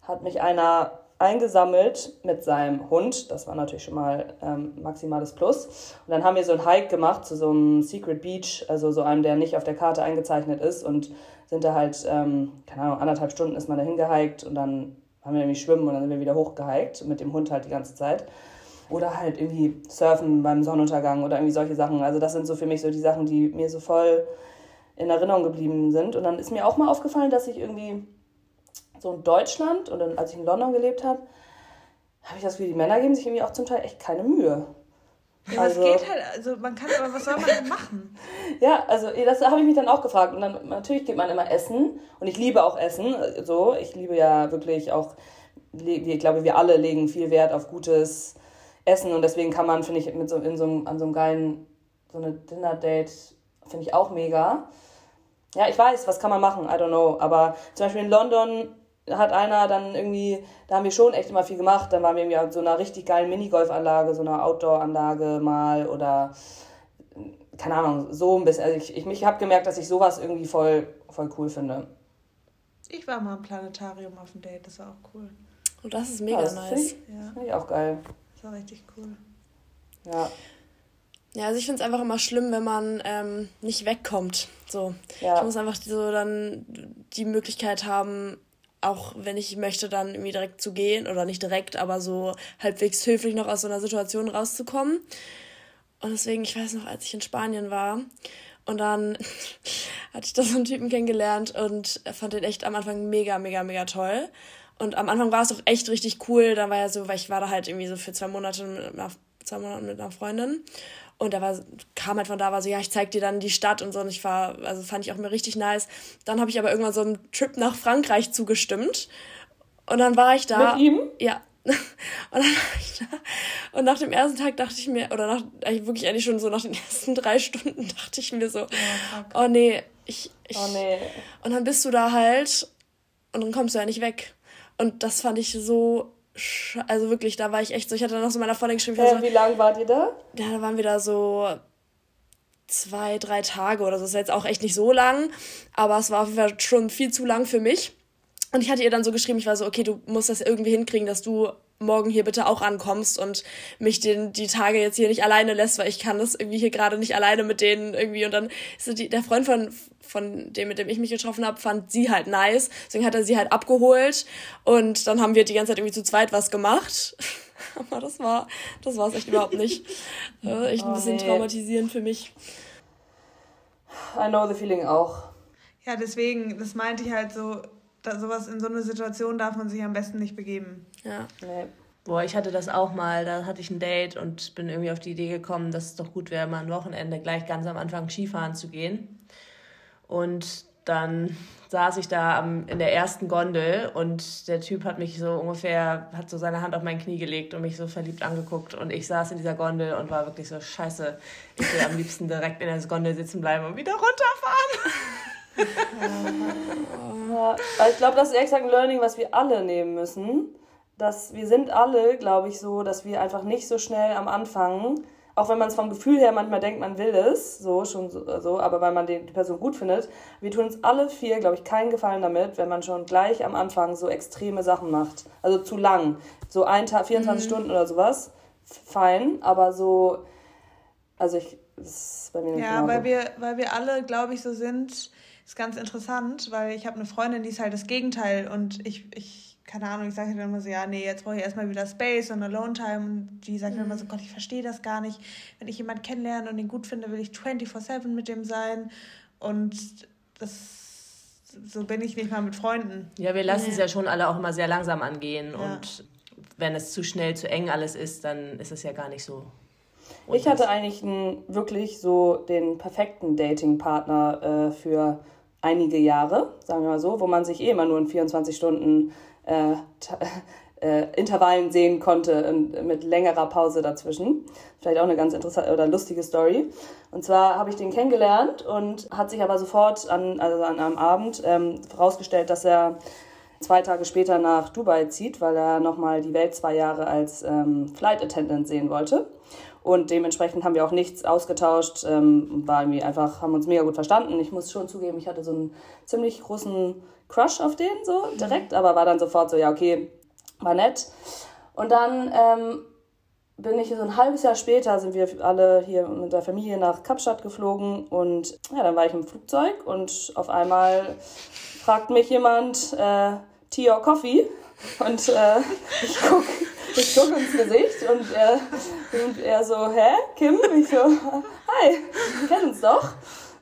hat mich einer eingesammelt mit seinem Hund. Das war natürlich schon mal ähm, maximales Plus. Und dann haben wir so einen Hike gemacht zu so einem Secret Beach, also so einem, der nicht auf der Karte eingezeichnet ist. Und sind da halt, ähm, keine Ahnung, anderthalb Stunden ist man da hingehiked und dann haben wir irgendwie schwimmen und dann sind wir wieder hochgehiked mit dem Hund halt die ganze Zeit. Oder halt irgendwie surfen beim Sonnenuntergang oder irgendwie solche Sachen. Also das sind so für mich so die Sachen, die mir so voll in Erinnerung geblieben sind. Und dann ist mir auch mal aufgefallen, dass ich irgendwie so in Deutschland und dann, als ich in London gelebt habe, habe ich das Gefühl, die Männer geben sich irgendwie auch zum Teil echt keine Mühe. Ja, also, das geht halt, also man kann, aber was soll man denn machen? [LAUGHS] ja, also das habe ich mich dann auch gefragt. Und dann natürlich geht man immer essen. Und ich liebe auch Essen. So, ich liebe ja wirklich auch, ich glaube, wir alle legen viel Wert auf gutes Essen. Und deswegen kann man, finde ich, mit so, in so, an so einem geilen, so eine Dinner-Date, finde ich auch mega. Ja, ich weiß, was kann man machen, I don't know. Aber zum Beispiel in London hat einer dann irgendwie, da haben wir schon echt immer viel gemacht. Dann waren wir irgendwie an so einer richtig geilen Minigolfanlage, so einer Outdoor-Anlage mal oder keine Ahnung, so ein bisschen. Also ich, ich, ich habe gemerkt, dass ich sowas irgendwie voll, voll cool finde. Ich war mal im Planetarium auf dem Date, das war auch cool. Oh, das ist mega ja, das nice. Finde ich, ja. find ich auch geil. Das war richtig cool. Ja. Ja, also ich finde es einfach immer schlimm, wenn man ähm, nicht wegkommt. So. Ja. Ich muss einfach so dann die Möglichkeit haben, auch wenn ich möchte, dann irgendwie direkt zu gehen oder nicht direkt, aber so halbwegs höflich noch aus so einer Situation rauszukommen. Und deswegen, ich weiß noch, als ich in Spanien war und dann [LAUGHS] hatte ich da so einen Typen kennengelernt und fand den echt am Anfang mega, mega, mega toll. Und am Anfang war es doch echt richtig cool. Dann war ja so, weil ich war da halt irgendwie so für zwei Monate mit einer, zwei Monate mit einer Freundin. Und er war, kam halt von da, war so, ja, ich zeig dir dann die Stadt und so. Und ich war, also fand ich auch mir richtig nice. Dann habe ich aber irgendwann so einem Trip nach Frankreich zugestimmt. Und dann war ich da. Mit ihm? Ja. [LAUGHS] Und dann war ich da. Und nach dem ersten Tag dachte ich mir, oder nach, wirklich eigentlich schon so nach den [LAUGHS] ersten drei Stunden dachte ich mir so, oh, oh nee, ich, ich. Oh nee. Und dann bist du da halt und dann kommst du ja nicht weg. Und das fand ich so also wirklich, da war ich echt so. Ich hatte dann noch so meiner Freundin geschrieben. Äh, so, wie lange wart ihr da? Ja, da waren wir da so zwei, drei Tage oder so. Das ist jetzt auch echt nicht so lang, aber es war auf jeden Fall schon viel zu lang für mich. Und ich hatte ihr dann so geschrieben, ich war so, okay, du musst das irgendwie hinkriegen, dass du morgen hier bitte auch ankommst und mich den, die Tage jetzt hier nicht alleine lässt, weil ich kann das irgendwie hier gerade nicht alleine mit denen irgendwie. Und dann ist die, der Freund von, von dem, mit dem ich mich getroffen habe, fand sie halt nice. Deswegen hat er sie halt abgeholt und dann haben wir die ganze Zeit irgendwie zu zweit was gemacht. [LAUGHS] Aber das war, das war es echt überhaupt nicht. Das [LAUGHS] echt ein oh, bisschen nee. traumatisierend für mich. I know the feeling auch. Ja, deswegen, das meinte ich halt so, da, sowas in so eine Situation darf man sich am besten nicht begeben. Ja. Nee. Boah, ich hatte das auch mal. Da hatte ich ein Date und bin irgendwie auf die Idee gekommen, dass es doch gut wäre, mal ein Wochenende gleich ganz am Anfang Skifahren zu gehen. Und dann saß ich da am, in der ersten Gondel und der Typ hat mich so ungefähr, hat so seine Hand auf mein Knie gelegt und mich so verliebt angeguckt und ich saß in dieser Gondel und war wirklich so, scheiße, ich will am liebsten direkt in der Gondel sitzen bleiben und wieder runterfahren. [LAUGHS] ja, ich glaube, das ist exakt ein Learning, was wir alle nehmen müssen. Dass wir sind alle, glaube ich, so, dass wir einfach nicht so schnell am Anfang auch wenn man es vom Gefühl her manchmal denkt, man will es, so schon so, so aber weil man die, die Person gut findet, wir tun uns alle vier, glaube ich, keinen Gefallen damit, wenn man schon gleich am Anfang so extreme Sachen macht. Also zu lang. So ein Tag, 24 mhm. Stunden oder sowas, fein, aber so, also ich, das ist bei mir nicht Ja, weil wir, weil wir alle, glaube ich, so sind, ist ganz interessant, weil ich habe eine Freundin, die ist halt das Gegenteil und ich, ich keine Ahnung, ich sage dann immer so, ja, nee, jetzt brauche ich erstmal wieder Space und Alone Time. Und die sagt mhm. dann immer so, Gott, ich verstehe das gar nicht. Wenn ich jemanden kennenlerne und ihn gut finde, will ich 24-7 mit dem sein. Und das, so bin ich nicht mal mit Freunden. Ja, wir lassen nee. es ja schon alle auch immer sehr langsam angehen. Ja. Und wenn es zu schnell, zu eng alles ist, dann ist es ja gar nicht so. Ich hatte eigentlich einen, wirklich so den perfekten Dating-Partner äh, für einige Jahre, sagen wir mal so, wo man sich eh immer nur in 24 Stunden äh, äh, Intervallen sehen konnte und mit längerer Pause dazwischen. Vielleicht auch eine ganz interessante oder lustige Story. Und zwar habe ich den kennengelernt und hat sich aber sofort an, also an einem Abend ähm, herausgestellt, dass er zwei Tage später nach Dubai zieht, weil er nochmal die Welt zwei Jahre als ähm, Flight Attendant sehen wollte. Und dementsprechend haben wir auch nichts ausgetauscht, ähm, war irgendwie einfach, haben uns mega gut verstanden. Ich muss schon zugeben, ich hatte so einen ziemlich großen Crush auf den so direkt, aber war dann sofort so, ja, okay, war nett. Und dann ähm, bin ich so ein halbes Jahr später, sind wir alle hier mit der Familie nach Kapstadt geflogen und ja, dann war ich im Flugzeug und auf einmal fragt mich jemand, äh, Tea or Coffee? Und äh, [LAUGHS] ich gucke ich guck ins Gesicht und er, und er so, hä, Kim? Ich so, hi, wir kennen uns doch.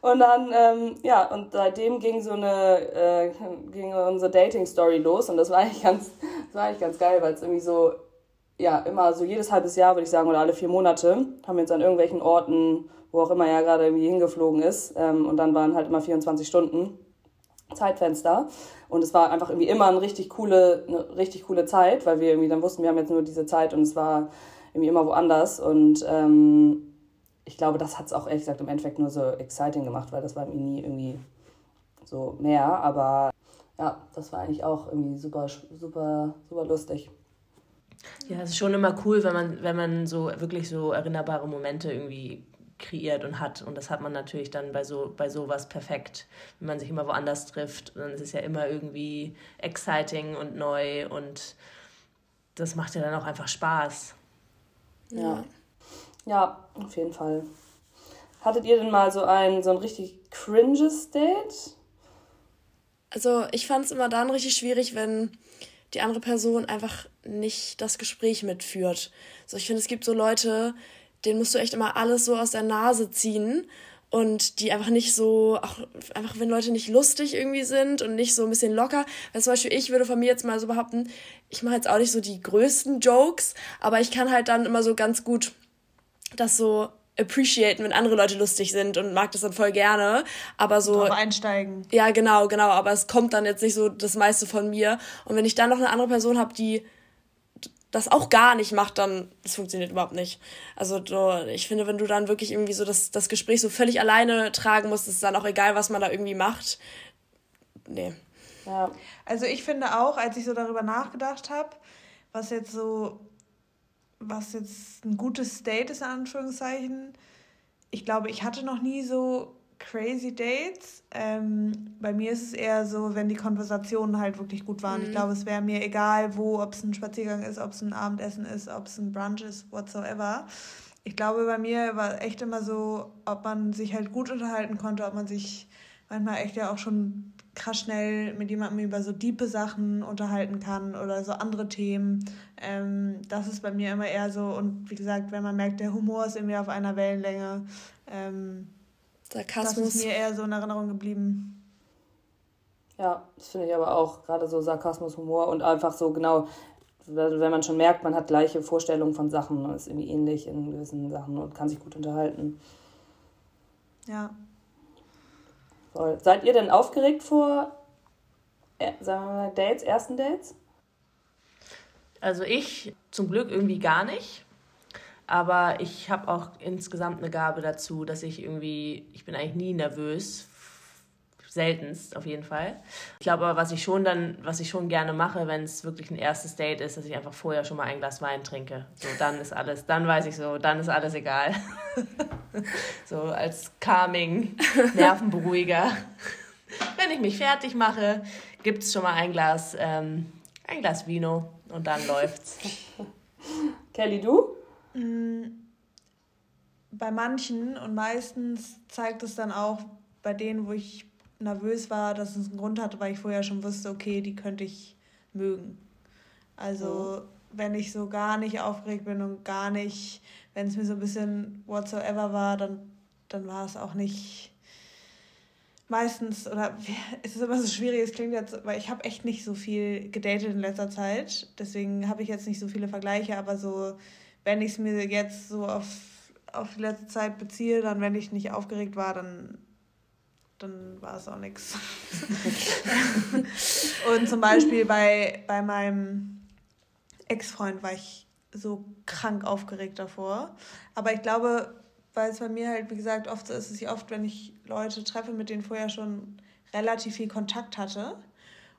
Und dann, ähm, ja, und seitdem ging so eine, äh, ging unsere Dating-Story los und das war eigentlich ganz, das war eigentlich ganz geil, weil es irgendwie so, ja, immer so jedes halbes Jahr, würde ich sagen, oder alle vier Monate, haben wir uns an irgendwelchen Orten, wo auch immer er gerade irgendwie hingeflogen ist, ähm, und dann waren halt immer 24 Stunden Zeitfenster. Und es war einfach irgendwie immer eine richtig coole, eine richtig coole Zeit, weil wir irgendwie dann wussten, wir haben jetzt nur diese Zeit und es war irgendwie immer woanders. Und ähm, ich glaube, das hat es auch ehrlich gesagt im Endeffekt nur so exciting gemacht, weil das war irgendwie nie irgendwie so mehr. Aber ja, das war eigentlich auch irgendwie super, super, super lustig. Ja, es ist schon immer cool, wenn man, wenn man so wirklich so erinnerbare Momente irgendwie kreiert und hat. Und das hat man natürlich dann bei so bei sowas perfekt. Wenn man sich immer woanders trifft, dann ist es ja immer irgendwie exciting und neu und das macht ja dann auch einfach Spaß. Ja. Ja, auf jeden Fall. Hattet ihr denn mal so ein, so ein richtig cringes Date? Also ich fand es immer dann richtig schwierig, wenn die andere Person einfach nicht das Gespräch mitführt. So, ich finde, es gibt so Leute, denen musst du echt immer alles so aus der Nase ziehen und die einfach nicht so, auch einfach wenn Leute nicht lustig irgendwie sind und nicht so ein bisschen locker. Weil zum Beispiel ich würde von mir jetzt mal so behaupten, ich mache jetzt auch nicht so die größten Jokes, aber ich kann halt dann immer so ganz gut das so appreciaten, wenn andere Leute lustig sind und mag das dann voll gerne, aber so Drauf einsteigen. Ja, genau, genau, aber es kommt dann jetzt nicht so das meiste von mir und wenn ich dann noch eine andere Person habe, die das auch gar nicht macht, dann das funktioniert überhaupt nicht. Also du, ich finde, wenn du dann wirklich irgendwie so das, das Gespräch so völlig alleine tragen musst, ist dann auch egal, was man da irgendwie macht. Nee. Ja. Also ich finde auch, als ich so darüber nachgedacht habe, was jetzt so was jetzt ein gutes Date ist, in Anführungszeichen. Ich glaube, ich hatte noch nie so crazy Dates. Ähm, bei mir ist es eher so, wenn die Konversationen halt wirklich gut waren. Mhm. Ich glaube, es wäre mir egal, wo, ob es ein Spaziergang ist, ob es ein Abendessen ist, ob es ein Brunch ist, whatsoever. Ich glaube, bei mir war echt immer so, ob man sich halt gut unterhalten konnte, ob man sich manchmal echt ja auch schon krass schnell mit jemandem über so diepe Sachen unterhalten kann oder so andere Themen. Ähm, das ist bei mir immer eher so. Und wie gesagt, wenn man merkt, der Humor ist irgendwie auf einer Wellenlänge, ähm, Sarkasmus. das ist mir eher so in Erinnerung geblieben. Ja, das finde ich aber auch gerade so Sarkasmus, Humor und einfach so genau, wenn man schon merkt, man hat gleiche Vorstellungen von Sachen und ist irgendwie ähnlich in gewissen Sachen und kann sich gut unterhalten. Ja. Voll. Seid ihr denn aufgeregt vor, äh, sagen wir mal, Dates, ersten Dates? Also ich zum Glück irgendwie gar nicht. Aber ich habe auch insgesamt eine Gabe dazu, dass ich irgendwie, ich bin eigentlich nie nervös. Seltenst auf jeden Fall. Ich glaube aber, was ich schon dann, was ich schon gerne mache, wenn es wirklich ein erstes Date ist, dass ich einfach vorher schon mal ein Glas Wein trinke. So, dann ist alles, dann weiß ich so, dann ist alles egal. [LAUGHS] so als Calming, Nervenberuhiger. wenn ich mich fertig mache, gibt es schon mal ein Glas, ähm, ein Glas Vino und dann läuft's. [LAUGHS] Kelly, du? Mm, bei manchen und meistens zeigt es dann auch bei denen, wo ich nervös war, dass es einen Grund hatte, weil ich vorher schon wusste, okay, die könnte ich mögen. Also, mhm. wenn ich so gar nicht aufgeregt bin und gar nicht, wenn es mir so ein bisschen whatsoever war, dann, dann war es auch nicht meistens, oder [LAUGHS] es ist immer so schwierig, es klingt jetzt, weil ich habe echt nicht so viel gedatet in letzter Zeit, deswegen habe ich jetzt nicht so viele Vergleiche, aber so wenn ich es mir jetzt so auf, auf die letzte Zeit beziehe, dann, wenn ich nicht aufgeregt war, dann, dann war es auch nichts. [LAUGHS] Und zum Beispiel bei, bei meinem Ex-Freund war ich so krank aufgeregt davor. Aber ich glaube, weil es bei mir halt, wie gesagt, oft so ist, es ja oft, wenn ich Leute treffe, mit denen vorher schon relativ viel Kontakt hatte.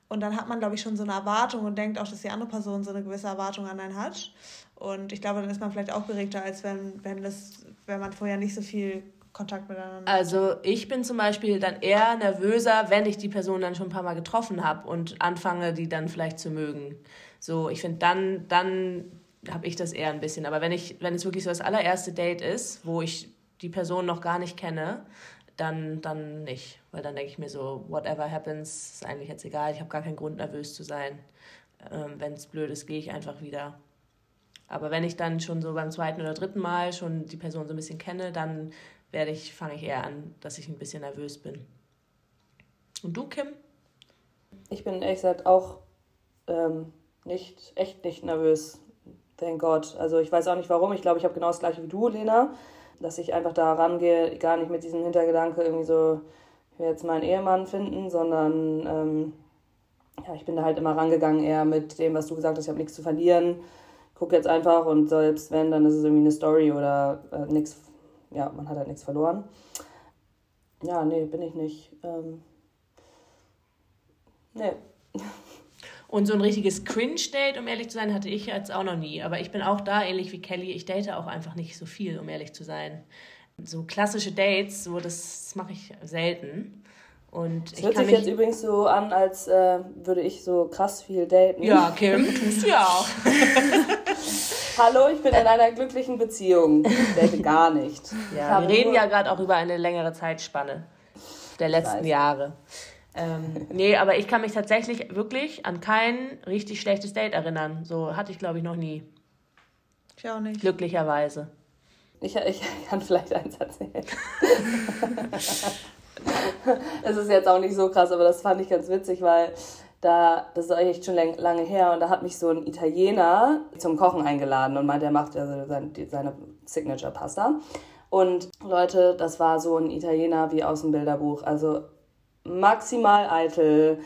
Und dann hat man, glaube ich, schon so eine Erwartung und denkt auch, dass die andere Person so eine gewisse Erwartung an einen hat. Und ich glaube, dann ist man vielleicht aufgeregter, als wenn, wenn, das, wenn man vorher nicht so viel Kontakt miteinander hat. Also ich bin zum Beispiel dann eher nervöser, wenn ich die Person dann schon ein paar Mal getroffen habe und anfange, die dann vielleicht zu mögen. So, ich finde, dann, dann habe ich das eher ein bisschen. Aber wenn, ich, wenn es wirklich so das allererste Date ist, wo ich die Person noch gar nicht kenne, dann, dann nicht. Weil dann denke ich mir so, whatever happens, ist eigentlich jetzt egal. Ich habe gar keinen Grund, nervös zu sein. Ähm, wenn es blöd ist, gehe ich einfach wieder. Aber wenn ich dann schon so beim zweiten oder dritten Mal schon die Person so ein bisschen kenne, dann werde ich, fange ich eher an, dass ich ein bisschen nervös bin. Und du, Kim? Ich bin ehrlich gesagt auch ähm, nicht, echt nicht nervös. Thank God. Also ich weiß auch nicht warum. Ich glaube, ich habe genau das gleiche wie du, Lena. Dass ich einfach da rangehe, gar nicht mit diesem Hintergedanke irgendwie so, ich will jetzt meinen Ehemann finden, sondern ähm, ja, ich bin da halt immer rangegangen, eher mit dem, was du gesagt hast, ich habe nichts zu verlieren gucke jetzt einfach und selbst wenn, dann ist es irgendwie eine Story oder äh, nichts, ja, man hat halt nichts verloren. Ja, nee, bin ich nicht. Ähm, nee. [LAUGHS] Und so ein richtiges Cringe-Date, um ehrlich zu sein, hatte ich jetzt auch noch nie. Aber ich bin auch da ähnlich wie Kelly. Ich date auch einfach nicht so viel, um ehrlich zu sein. So klassische Dates, so das, das mache ich selten. Und es hört sich jetzt übrigens so an, als äh, würde ich so krass viel daten. Ja, Kim, tust du ja auch. [LAUGHS] Hallo, ich bin in einer glücklichen Beziehung. Ich date gar nicht. Ja, wir reden ja gerade auch über eine längere Zeitspanne der letzten Jahre. Ähm, [LAUGHS] nee, aber ich kann mich tatsächlich wirklich an kein richtig schlechtes Date erinnern. So hatte ich, glaube ich, noch nie. Ich auch nicht. Glücklicherweise. Ich, ich kann vielleicht eins erzählen. [LAUGHS] [LAUGHS] Es ist jetzt auch nicht so krass, aber das fand ich ganz witzig, weil da, das ist echt schon lange her und da hat mich so ein Italiener zum Kochen eingeladen und meinte, er macht also seine, seine Signature Pasta. Und Leute, das war so ein Italiener wie aus dem Bilderbuch. Also maximal eitel.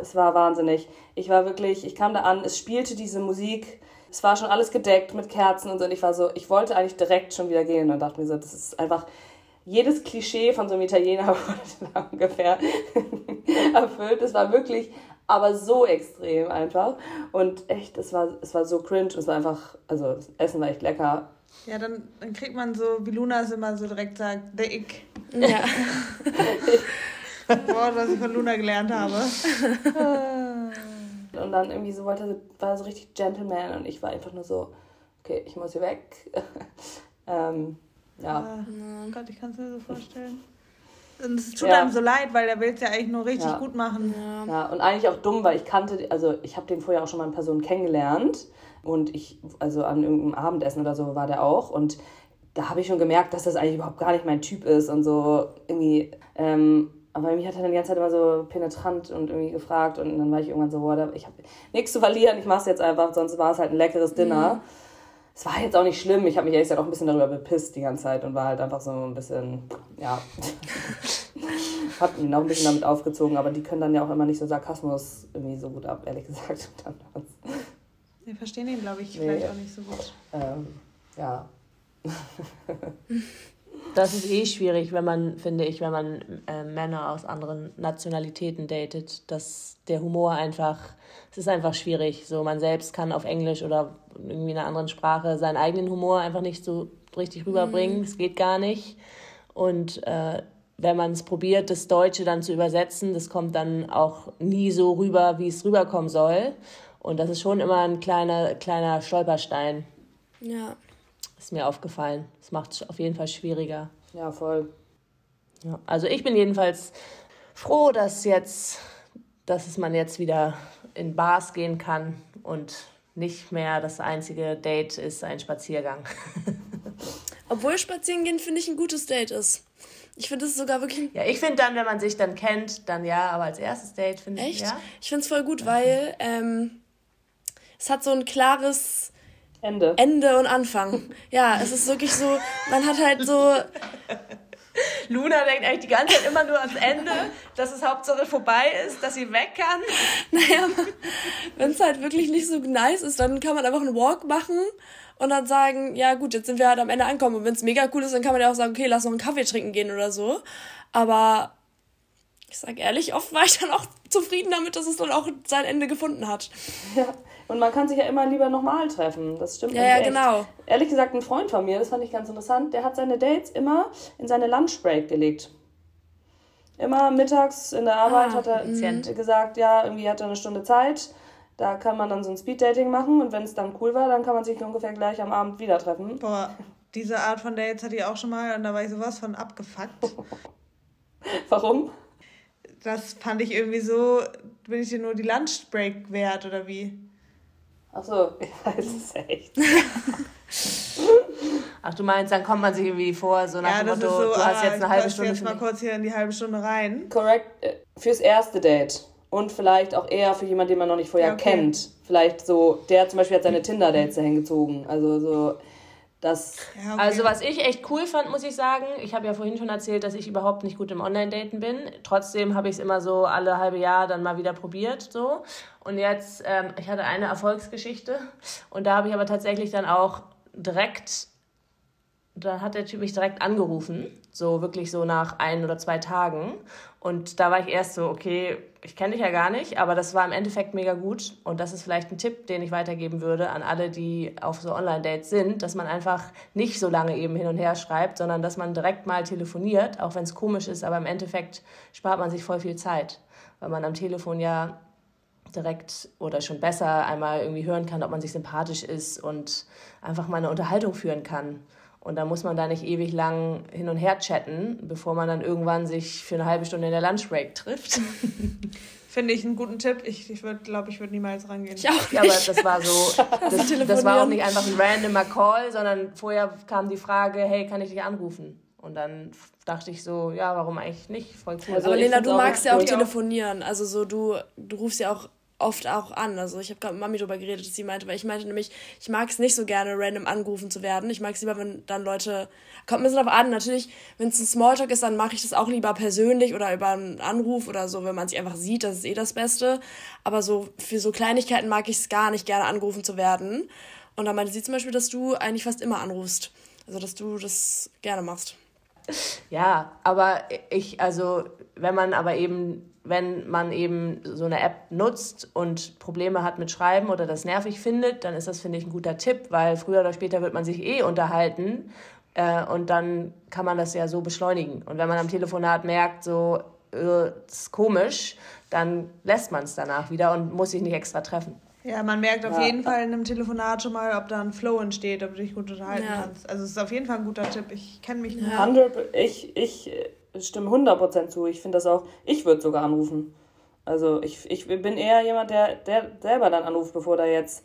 Es war wahnsinnig. Ich war wirklich, ich kam da an, es spielte diese Musik. Es war schon alles gedeckt mit Kerzen und so. Und ich war so, ich wollte eigentlich direkt schon wieder gehen und dachte mir so, das ist einfach jedes Klischee von so einem Italiener [LAUGHS] wurde da ungefähr [LAUGHS] erfüllt. Es war wirklich, aber so extrem einfach. Und echt, es war, es war so cringe. Es war einfach, also das Essen war echt lecker. Ja, dann, dann kriegt man so, wie Luna es immer so direkt sagt, der Ick. Ja. [LAUGHS] Wort, was ich von Luna gelernt habe. und dann irgendwie so wollte, war so richtig Gentleman und ich war einfach nur so, okay, ich muss hier weg. ähm, ja. Oh Gott, ich kann es mir so vorstellen. Und es tut ja. einem so leid, weil der will es ja eigentlich nur richtig ja. gut machen. Ja. ja, und eigentlich auch dumm, weil ich kannte, also ich habe den vorher auch schon mal in Person kennengelernt und ich, also an irgendeinem Abendessen oder so war der auch und da habe ich schon gemerkt, dass das eigentlich überhaupt gar nicht mein Typ ist und so irgendwie, ähm, aber mich hat er dann die ganze Zeit immer so penetrant und irgendwie gefragt und dann war ich irgendwann so, boah, ich habe nichts zu verlieren, ich mache es jetzt einfach, sonst war es halt ein leckeres Dinner. Mhm es war jetzt auch nicht schlimm. Ich habe mich ehrlich gesagt auch ein bisschen darüber bepisst die ganze Zeit und war halt einfach so ein bisschen, ja. [LAUGHS] hab ihn auch ein bisschen damit aufgezogen, aber die können dann ja auch immer nicht so Sarkasmus irgendwie so gut ab, ehrlich gesagt. [LAUGHS] Wir verstehen ihn, glaube ich, nee. vielleicht auch nicht so gut. Ähm, ja. [LAUGHS] Das ist eh schwierig, wenn man, finde ich, wenn man äh, Männer aus anderen Nationalitäten datet, dass der Humor einfach, es ist einfach schwierig. So, man selbst kann auf Englisch oder irgendwie in einer anderen Sprache seinen eigenen Humor einfach nicht so richtig rüberbringen. Es mhm. geht gar nicht. Und äh, wenn man es probiert, das Deutsche dann zu übersetzen, das kommt dann auch nie so rüber, wie es rüberkommen soll. Und das ist schon immer ein kleiner, kleiner Stolperstein. Ja. Ist mir aufgefallen. Das macht es auf jeden Fall schwieriger. Ja, voll. Ja, also ich bin jedenfalls froh, dass jetzt, dass es man jetzt wieder in Bars gehen kann und nicht mehr das einzige Date ist ein Spaziergang. [LAUGHS] Obwohl spazieren gehen finde ich ein gutes Date ist. Ich finde es sogar wirklich. Ja, ich finde dann, wenn man sich dann kennt, dann ja, aber als erstes Date finde ich. Echt? Ja. Ich finde es voll gut, weil ähm, es hat so ein klares Ende. Ende und Anfang. Ja, es ist wirklich so, man hat halt so. Luna denkt eigentlich die ganze Zeit immer nur ans Ende, dass es Hauptsache vorbei ist, dass sie weg kann. Naja, wenn es halt wirklich nicht so nice ist, dann kann man einfach einen Walk machen und dann sagen, ja gut, jetzt sind wir halt am Ende angekommen. Und wenn es mega cool ist, dann kann man ja auch sagen, okay, lass noch einen Kaffee trinken gehen oder so. Aber ich sag ehrlich, oft war ich dann auch zufrieden damit, dass es dann auch sein Ende gefunden hat. Ja, und man kann sich ja immer lieber nochmal treffen. Das stimmt. Ja, ja, echt. genau. Ehrlich gesagt, ein Freund von mir, das fand ich ganz interessant, der hat seine Dates immer in seine Lunchbreak gelegt. Immer mittags in der Arbeit ah, hat er mh. gesagt, ja, irgendwie hat er eine Stunde Zeit. Da kann man dann so ein Speed-Dating machen und wenn es dann cool war, dann kann man sich ungefähr gleich am Abend wieder treffen. Boah, diese Art von Dates hatte ich auch schon mal und da war ich sowas von abgefuckt. [LAUGHS] Warum? das fand ich irgendwie so, bin ich dir nur die Lunchbreak wert oder wie? Achso, ich weiß es echt. [LAUGHS] Ach, du meinst, dann kommt man sich irgendwie vor, so nach ja, dem Motto, so, du hast jetzt eine halbe Stunde. jetzt mal kurz hier in die halbe Stunde rein. Korrekt, äh, fürs erste Date. Und vielleicht auch eher für jemanden, den man noch nicht vorher okay. kennt. Vielleicht so, der zum Beispiel hat seine Tinder-Dates dahin gezogen. Also so, das ja, okay. Also was ich echt cool fand, muss ich sagen, ich habe ja vorhin schon erzählt, dass ich überhaupt nicht gut im Online-Daten bin. Trotzdem habe ich es immer so alle halbe Jahr dann mal wieder probiert. so. Und jetzt, ähm, ich hatte eine Erfolgsgeschichte und da habe ich aber tatsächlich dann auch direkt, da hat der Typ mich direkt angerufen, so wirklich so nach ein oder zwei Tagen. Und da war ich erst so, okay, ich kenne dich ja gar nicht, aber das war im Endeffekt mega gut. Und das ist vielleicht ein Tipp, den ich weitergeben würde an alle, die auf so Online-Dates sind, dass man einfach nicht so lange eben hin und her schreibt, sondern dass man direkt mal telefoniert, auch wenn es komisch ist, aber im Endeffekt spart man sich voll viel Zeit, weil man am Telefon ja direkt oder schon besser einmal irgendwie hören kann, ob man sich sympathisch ist und einfach mal eine Unterhaltung führen kann. Und da muss man da nicht ewig lang hin und her chatten, bevor man dann irgendwann sich für eine halbe Stunde in der Lunchbreak trifft. [LAUGHS] Finde ich einen guten Tipp. Ich, ich glaube, ich würde niemals rangehen. Ich auch nicht. Ja, aber das war so, [LAUGHS] das, das war auch nicht einfach ein randomer Call, sondern vorher kam die Frage, hey, kann ich dich anrufen? Und dann dachte ich so, ja, warum eigentlich nicht? Voll cool. Also, aber Lena, du magst ja auch telefonieren. Also so, du, du rufst ja auch oft auch an. Also ich habe gerade mit Mami darüber geredet, dass sie meinte, weil ich meinte nämlich, ich mag es nicht so gerne, random angerufen zu werden. Ich mag es lieber, wenn dann Leute, kommt mir so darauf an, natürlich, wenn es ein Smalltalk ist, dann mache ich das auch lieber persönlich oder über einen Anruf oder so, wenn man sich einfach sieht, das ist eh das Beste. Aber so für so Kleinigkeiten mag ich es gar nicht gerne angerufen zu werden. Und da meinte sie zum Beispiel, dass du eigentlich fast immer anrufst. Also dass du das gerne machst. Ja, aber ich, also wenn man aber eben wenn man eben so eine App nutzt und Probleme hat mit Schreiben oder das nervig findet, dann ist das, finde ich, ein guter Tipp, weil früher oder später wird man sich eh unterhalten äh, und dann kann man das ja so beschleunigen. Und wenn man am Telefonat merkt, so, äh, ist komisch, dann lässt man es danach wieder und muss sich nicht extra treffen. Ja, man merkt auf ja. jeden Fall in einem Telefonat schon mal, ob da ein Flow entsteht, ob du dich gut unterhalten ja. kannst. Also es ist auf jeden Fall ein guter Tipp. Ich kenne mich nicht. 100, ich, ich stimme 100% zu. Ich finde das auch, ich würde sogar anrufen. Also ich, ich bin eher jemand, der, der selber dann anruft, bevor da jetzt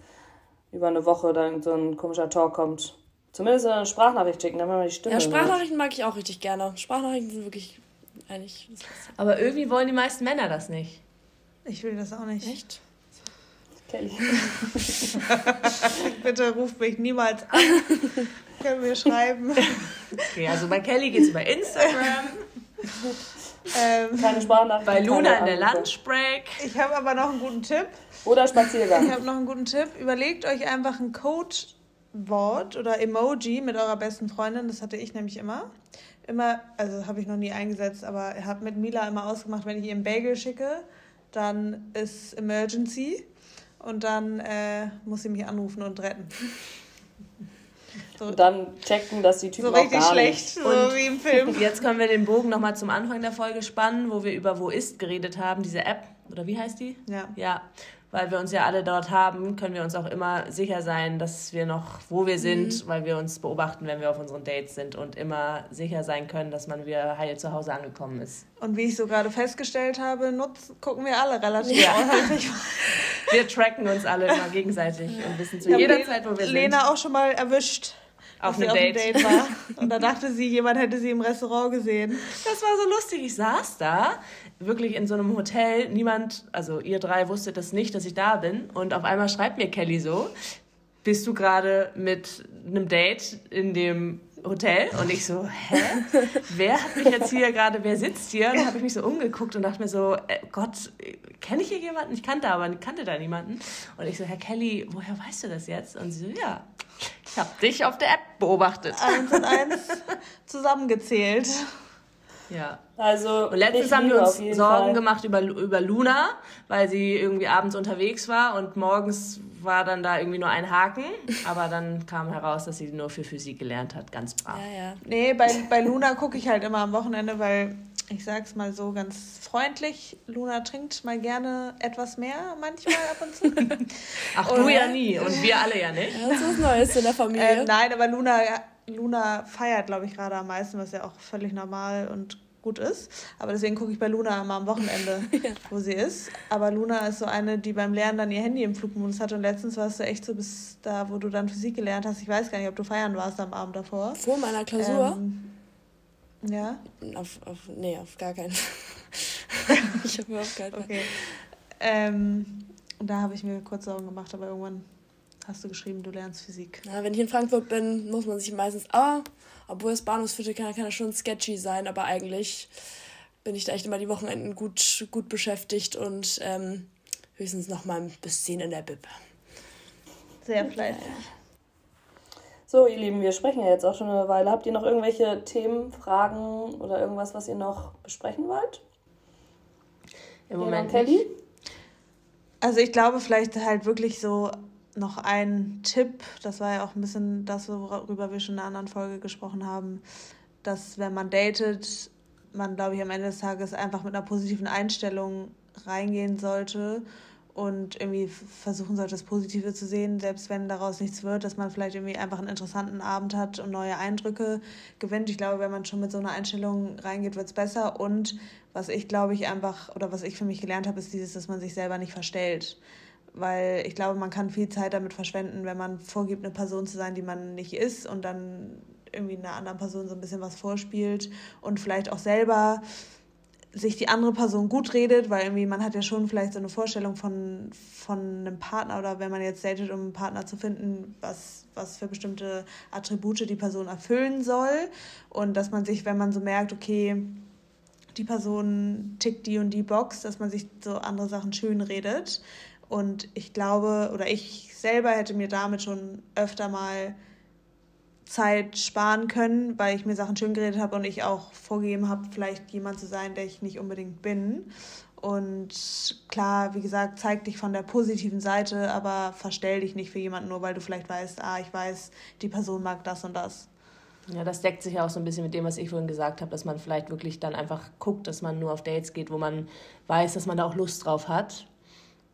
über eine Woche dann so ein komischer Talk kommt. Zumindest eine Sprachnachricht schicken, dann man die Stimme. Ja, Sprachnachrichten mag ich auch richtig gerne. Sprachnachrichten sind wirklich eigentlich. Aber irgendwie wollen die meisten Männer das nicht. Ich will das auch nicht. Echt? Kelly. [LAUGHS] Bitte ruft mich niemals an. [LAUGHS] Können wir schreiben. Okay, also bei Kelly geht es über Instagram. [LAUGHS] [LAUGHS] Ähm, keine Sprachnachrichten. Bei Luna in der Lunchbreak. Ich habe aber noch einen guten Tipp. Oder Spaziergang. Ich habe noch einen guten Tipp. Überlegt euch einfach ein Codewort oder Emoji mit eurer besten Freundin. Das hatte ich nämlich immer. Immer, also habe ich noch nie eingesetzt, aber habe mit Mila immer ausgemacht, wenn ich ihr einen Bagel schicke, dann ist Emergency und dann äh, muss sie mich anrufen und retten. So, und dann checken, dass die Typen so richtig auch gar schlecht, nicht. so und wie im Film. [LAUGHS] Jetzt können wir den Bogen nochmal zum Anfang der Folge spannen, wo wir über Wo ist geredet haben, diese App, oder wie heißt die? Ja. Ja, weil wir uns ja alle dort haben, können wir uns auch immer sicher sein, dass wir noch, wo wir sind, mhm. weil wir uns beobachten, wenn wir auf unseren Dates sind und immer sicher sein können, dass man wieder heil zu Hause angekommen ist. Und wie ich so gerade festgestellt habe, nutzen, gucken wir alle relativ ja. häufig. wir tracken uns alle immer gegenseitig und wissen zu jeder Zeit, wo wir Lena sind. Lena auch schon mal erwischt auf einem Date. Date war. Und da dachte sie, jemand hätte sie im Restaurant gesehen. Das war so lustig. Ich saß da, wirklich in so einem Hotel. Niemand, also ihr drei wusstet das nicht, dass ich da bin. Und auf einmal schreibt mir Kelly so, bist du gerade mit einem Date in dem Hotel und ich so, hä? Wer hat mich jetzt hier gerade, wer sitzt hier? Und dann habe ich mich so umgeguckt und dachte mir so, äh, Gott, kenne ich hier jemanden? Ich kannte aber, kannte da niemanden. Und ich so, Herr Kelly, woher weißt du das jetzt? Und sie so, ja, ich habe dich auf der App beobachtet. Eins und eins zusammengezählt. Ja. Also und letztens haben wir uns Sorgen Fall. gemacht über, über Luna, weil sie irgendwie abends unterwegs war und morgens war dann da irgendwie nur ein Haken. [LAUGHS] Aber dann kam heraus, dass sie nur für Physik gelernt hat. Ganz brav. Ja, ja. Nee, bei, bei Luna gucke ich halt immer am Wochenende, weil ich sag's mal so ganz freundlich, Luna trinkt mal gerne etwas mehr manchmal ab und zu. [LAUGHS] Ach, und, du ja nie und wir alle ja nicht. Ja, das ist was Neues in der Familie. Äh, nein, aber Luna, Luna feiert, glaube ich, gerade am meisten, was ja auch völlig normal und gut ist. Aber deswegen gucke ich bei Luna immer am Wochenende, [LAUGHS] ja. wo sie ist. Aber Luna ist so eine, die beim Lernen dann ihr Handy im Flugmodus hat. Und letztens warst du echt so bis da, wo du dann Physik gelernt hast. Ich weiß gar nicht, ob du feiern warst am Abend davor. Vor meiner Klausur? Ähm, ja? Auf, auf, nee, auf gar keinen [LAUGHS] Ich habe überhaupt keinen Okay. Ähm, und da habe ich mir kurz Sorgen gemacht, aber irgendwann hast du geschrieben, du lernst Physik. Ja, wenn ich in Frankfurt bin, muss man sich meistens, ah, obwohl es Bahnhofsviertel kann, kann das schon sketchy sein, aber eigentlich bin ich da echt immer die Wochenenden gut, gut beschäftigt und ähm, höchstens noch mal ein bisschen in der Bib. Sehr fleißig. So, ihr Lieben, wir sprechen ja jetzt auch schon eine Weile. Habt ihr noch irgendwelche Themen, Fragen oder irgendwas, was ihr noch besprechen wollt? Im Moment Kelly? Also ich glaube vielleicht halt wirklich so noch ein Tipp, das war ja auch ein bisschen das, worüber wir schon in einer anderen Folge gesprochen haben, dass wenn man datet, man, glaube ich, am Ende des Tages einfach mit einer positiven Einstellung reingehen sollte und irgendwie versuchen sollte, das Positive zu sehen, selbst wenn daraus nichts wird, dass man vielleicht irgendwie einfach einen interessanten Abend hat und neue Eindrücke gewinnt. Ich glaube, wenn man schon mit so einer Einstellung reingeht, wird es besser. Und was ich, glaube ich, einfach, oder was ich für mich gelernt habe, ist dieses, dass man sich selber nicht verstellt weil ich glaube, man kann viel Zeit damit verschwenden, wenn man vorgibt, eine Person zu sein, die man nicht ist und dann irgendwie einer anderen Person so ein bisschen was vorspielt und vielleicht auch selber sich die andere Person gut redet, weil irgendwie man hat ja schon vielleicht so eine Vorstellung von, von einem Partner oder wenn man jetzt datet, um einen Partner zu finden, was, was für bestimmte Attribute die Person erfüllen soll. Und dass man sich, wenn man so merkt, okay, die Person tickt die und die Box, dass man sich so andere Sachen schön redet und ich glaube, oder ich selber hätte mir damit schon öfter mal Zeit sparen können, weil ich mir Sachen schön geredet habe und ich auch vorgegeben habe, vielleicht jemand zu sein, der ich nicht unbedingt bin. Und klar, wie gesagt, zeig dich von der positiven Seite, aber verstell dich nicht für jemanden nur, weil du vielleicht weißt, ah, ich weiß, die Person mag das und das. Ja, das deckt sich ja auch so ein bisschen mit dem, was ich vorhin gesagt habe, dass man vielleicht wirklich dann einfach guckt, dass man nur auf Dates geht, wo man weiß, dass man da auch Lust drauf hat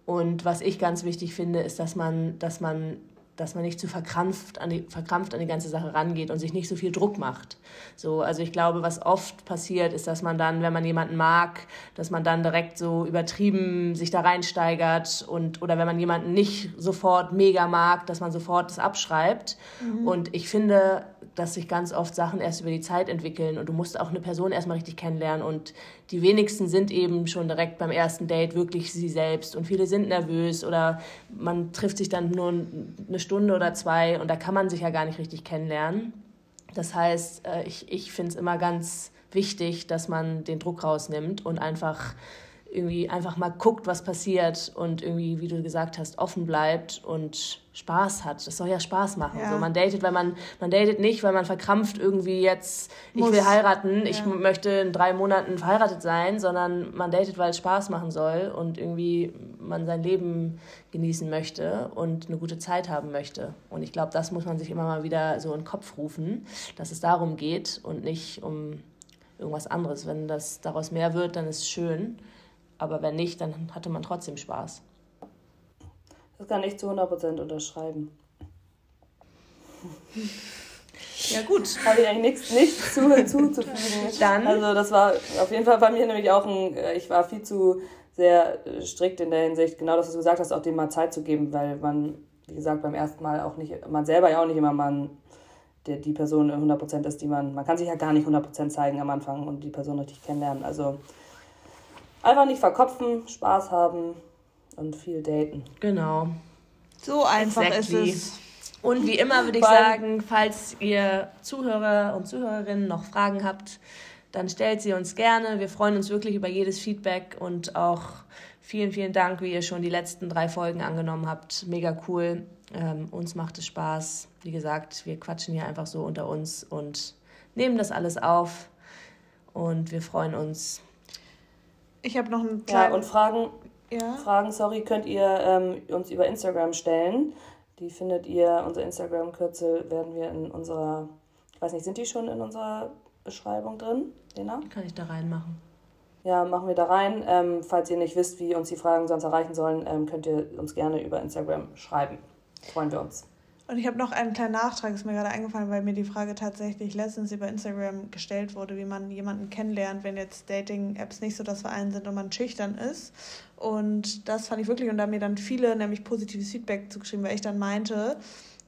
und was ich ganz wichtig finde, ist, dass man, dass man, dass man nicht zu verkrampft an, die, verkrampft an die ganze Sache rangeht und sich nicht so viel Druck macht. So, also ich glaube, was oft passiert, ist, dass man dann, wenn man jemanden mag, dass man dann direkt so übertrieben sich da reinsteigert und oder wenn man jemanden nicht sofort mega mag, dass man sofort das abschreibt. Mhm. Und ich finde, dass sich ganz oft Sachen erst über die Zeit entwickeln und du musst auch eine Person erstmal richtig kennenlernen und die wenigsten sind eben schon direkt beim ersten Date wirklich sie selbst und viele sind nervös oder man trifft sich dann nur eine Stunde oder zwei und da kann man sich ja gar nicht richtig kennenlernen. Das heißt, äh, ich, ich finde es immer ganz wichtig, dass man den Druck rausnimmt und einfach irgendwie einfach mal guckt, was passiert und irgendwie, wie du gesagt hast, offen bleibt und Spaß hat. Das soll ja Spaß machen. Ja. So, man datet, weil man, man datet nicht, weil man verkrampft irgendwie jetzt, ich Muss. will heiraten, ich ja. möchte in drei Monaten verheiratet sein, sondern man datet, weil es Spaß machen soll und irgendwie man sein Leben genießen möchte und eine gute Zeit haben möchte. Und ich glaube, das muss man sich immer mal wieder so in den Kopf rufen, dass es darum geht und nicht um irgendwas anderes. Wenn das daraus mehr wird, dann ist es schön. Aber wenn nicht, dann hatte man trotzdem Spaß. Das kann ich zu 100% unterschreiben. Ja, gut. Habe ich eigentlich nichts, nichts zu, [LAUGHS] zuzufügen. Dann. Also, das war auf jeden Fall bei mir nämlich auch ein. Äh, ich war viel zu sehr äh, strikt in der Hinsicht, genau das, was du gesagt hast, auch dem mal Zeit zu geben, weil man, wie gesagt, beim ersten Mal auch nicht, man selber ja auch nicht immer man, der, die Person 100% ist, die man, man kann sich ja gar nicht 100% zeigen am Anfang und die Person richtig kennenlernen. Also, einfach nicht verkopfen, Spaß haben und viel daten. Genau. So einfach exactly. ist es. Und wie immer würde ich sagen, falls ihr Zuhörer und Zuhörerinnen noch Fragen habt, dann stellt sie uns gerne. Wir freuen uns wirklich über jedes Feedback und auch vielen, vielen Dank, wie ihr schon die letzten drei Folgen angenommen habt. Mega cool. Ähm, uns macht es Spaß. Wie gesagt, wir quatschen hier einfach so unter uns und nehmen das alles auf. Und wir freuen uns. Ich habe noch einen kleinen... Ja, und Fragen, ja. Fragen, sorry, könnt ihr ähm, uns über Instagram stellen. Die findet ihr, unsere Instagram-Kürzel werden wir in unserer, ich weiß nicht, sind die schon in unserer Beschreibung drin, Lena? Kann ich da reinmachen. Ja, machen wir da rein. Ähm, falls ihr nicht wisst, wie uns die Fragen sonst erreichen sollen, ähm, könnt ihr uns gerne über Instagram schreiben. Freuen wir uns. Und ich habe noch einen kleinen Nachtrag, ist mir gerade eingefallen, weil mir die Frage tatsächlich letztens über Instagram gestellt wurde, wie man jemanden kennenlernt, wenn jetzt Dating-Apps nicht so das Verein sind und man schüchtern ist. Und das fand ich wirklich, und da haben mir dann viele nämlich positives Feedback zugeschrieben, weil ich dann meinte,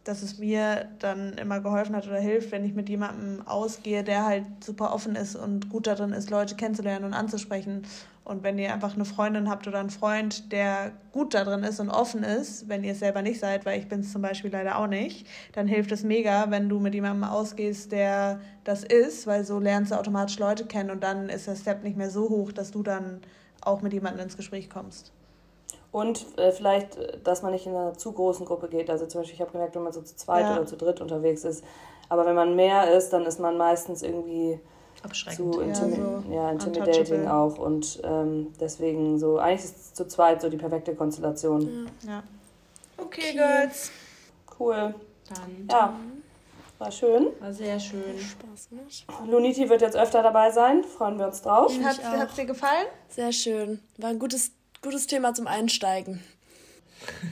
dass es mir dann immer geholfen hat oder hilft, wenn ich mit jemandem ausgehe, der halt super offen ist und gut darin ist, Leute kennenzulernen und anzusprechen. Und wenn ihr einfach eine Freundin habt oder einen Freund, der gut darin ist und offen ist, wenn ihr es selber nicht seid, weil ich bin es zum Beispiel leider auch nicht, dann hilft es mega, wenn du mit jemandem ausgehst, der das ist, weil so lernst du automatisch Leute kennen und dann ist der Step nicht mehr so hoch, dass du dann auch mit jemandem ins Gespräch kommst. Und äh, vielleicht, äh, dass man nicht in einer zu großen Gruppe geht. Also zum Beispiel, ich habe gemerkt, wenn man so zu zweit ja. oder zu dritt unterwegs ist. Aber wenn man mehr ist, dann ist man meistens irgendwie zu intimi ja, so ja, intimidating auch. Und ähm, deswegen so, eigentlich ist zu zweit so die perfekte Konstellation. Ja. ja. Okay, okay, Girls. Cool. Dann. Ja. War schön. War sehr schön. Spaß gemacht. Luniti wird jetzt öfter dabei sein. Freuen wir uns drauf. Hat es dir gefallen? Sehr schön. War ein gutes Gutes Thema zum Einsteigen.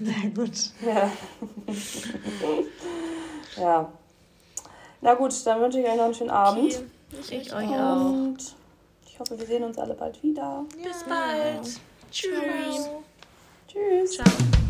Sehr gut. Ja. ja. Na gut, dann wünsche ich euch noch einen schönen Abend. Okay. Ich, ich euch auch. Und ich hoffe, wir sehen uns alle bald wieder. Ja. Bis bald. Tschüss. Tschüss. Ciao.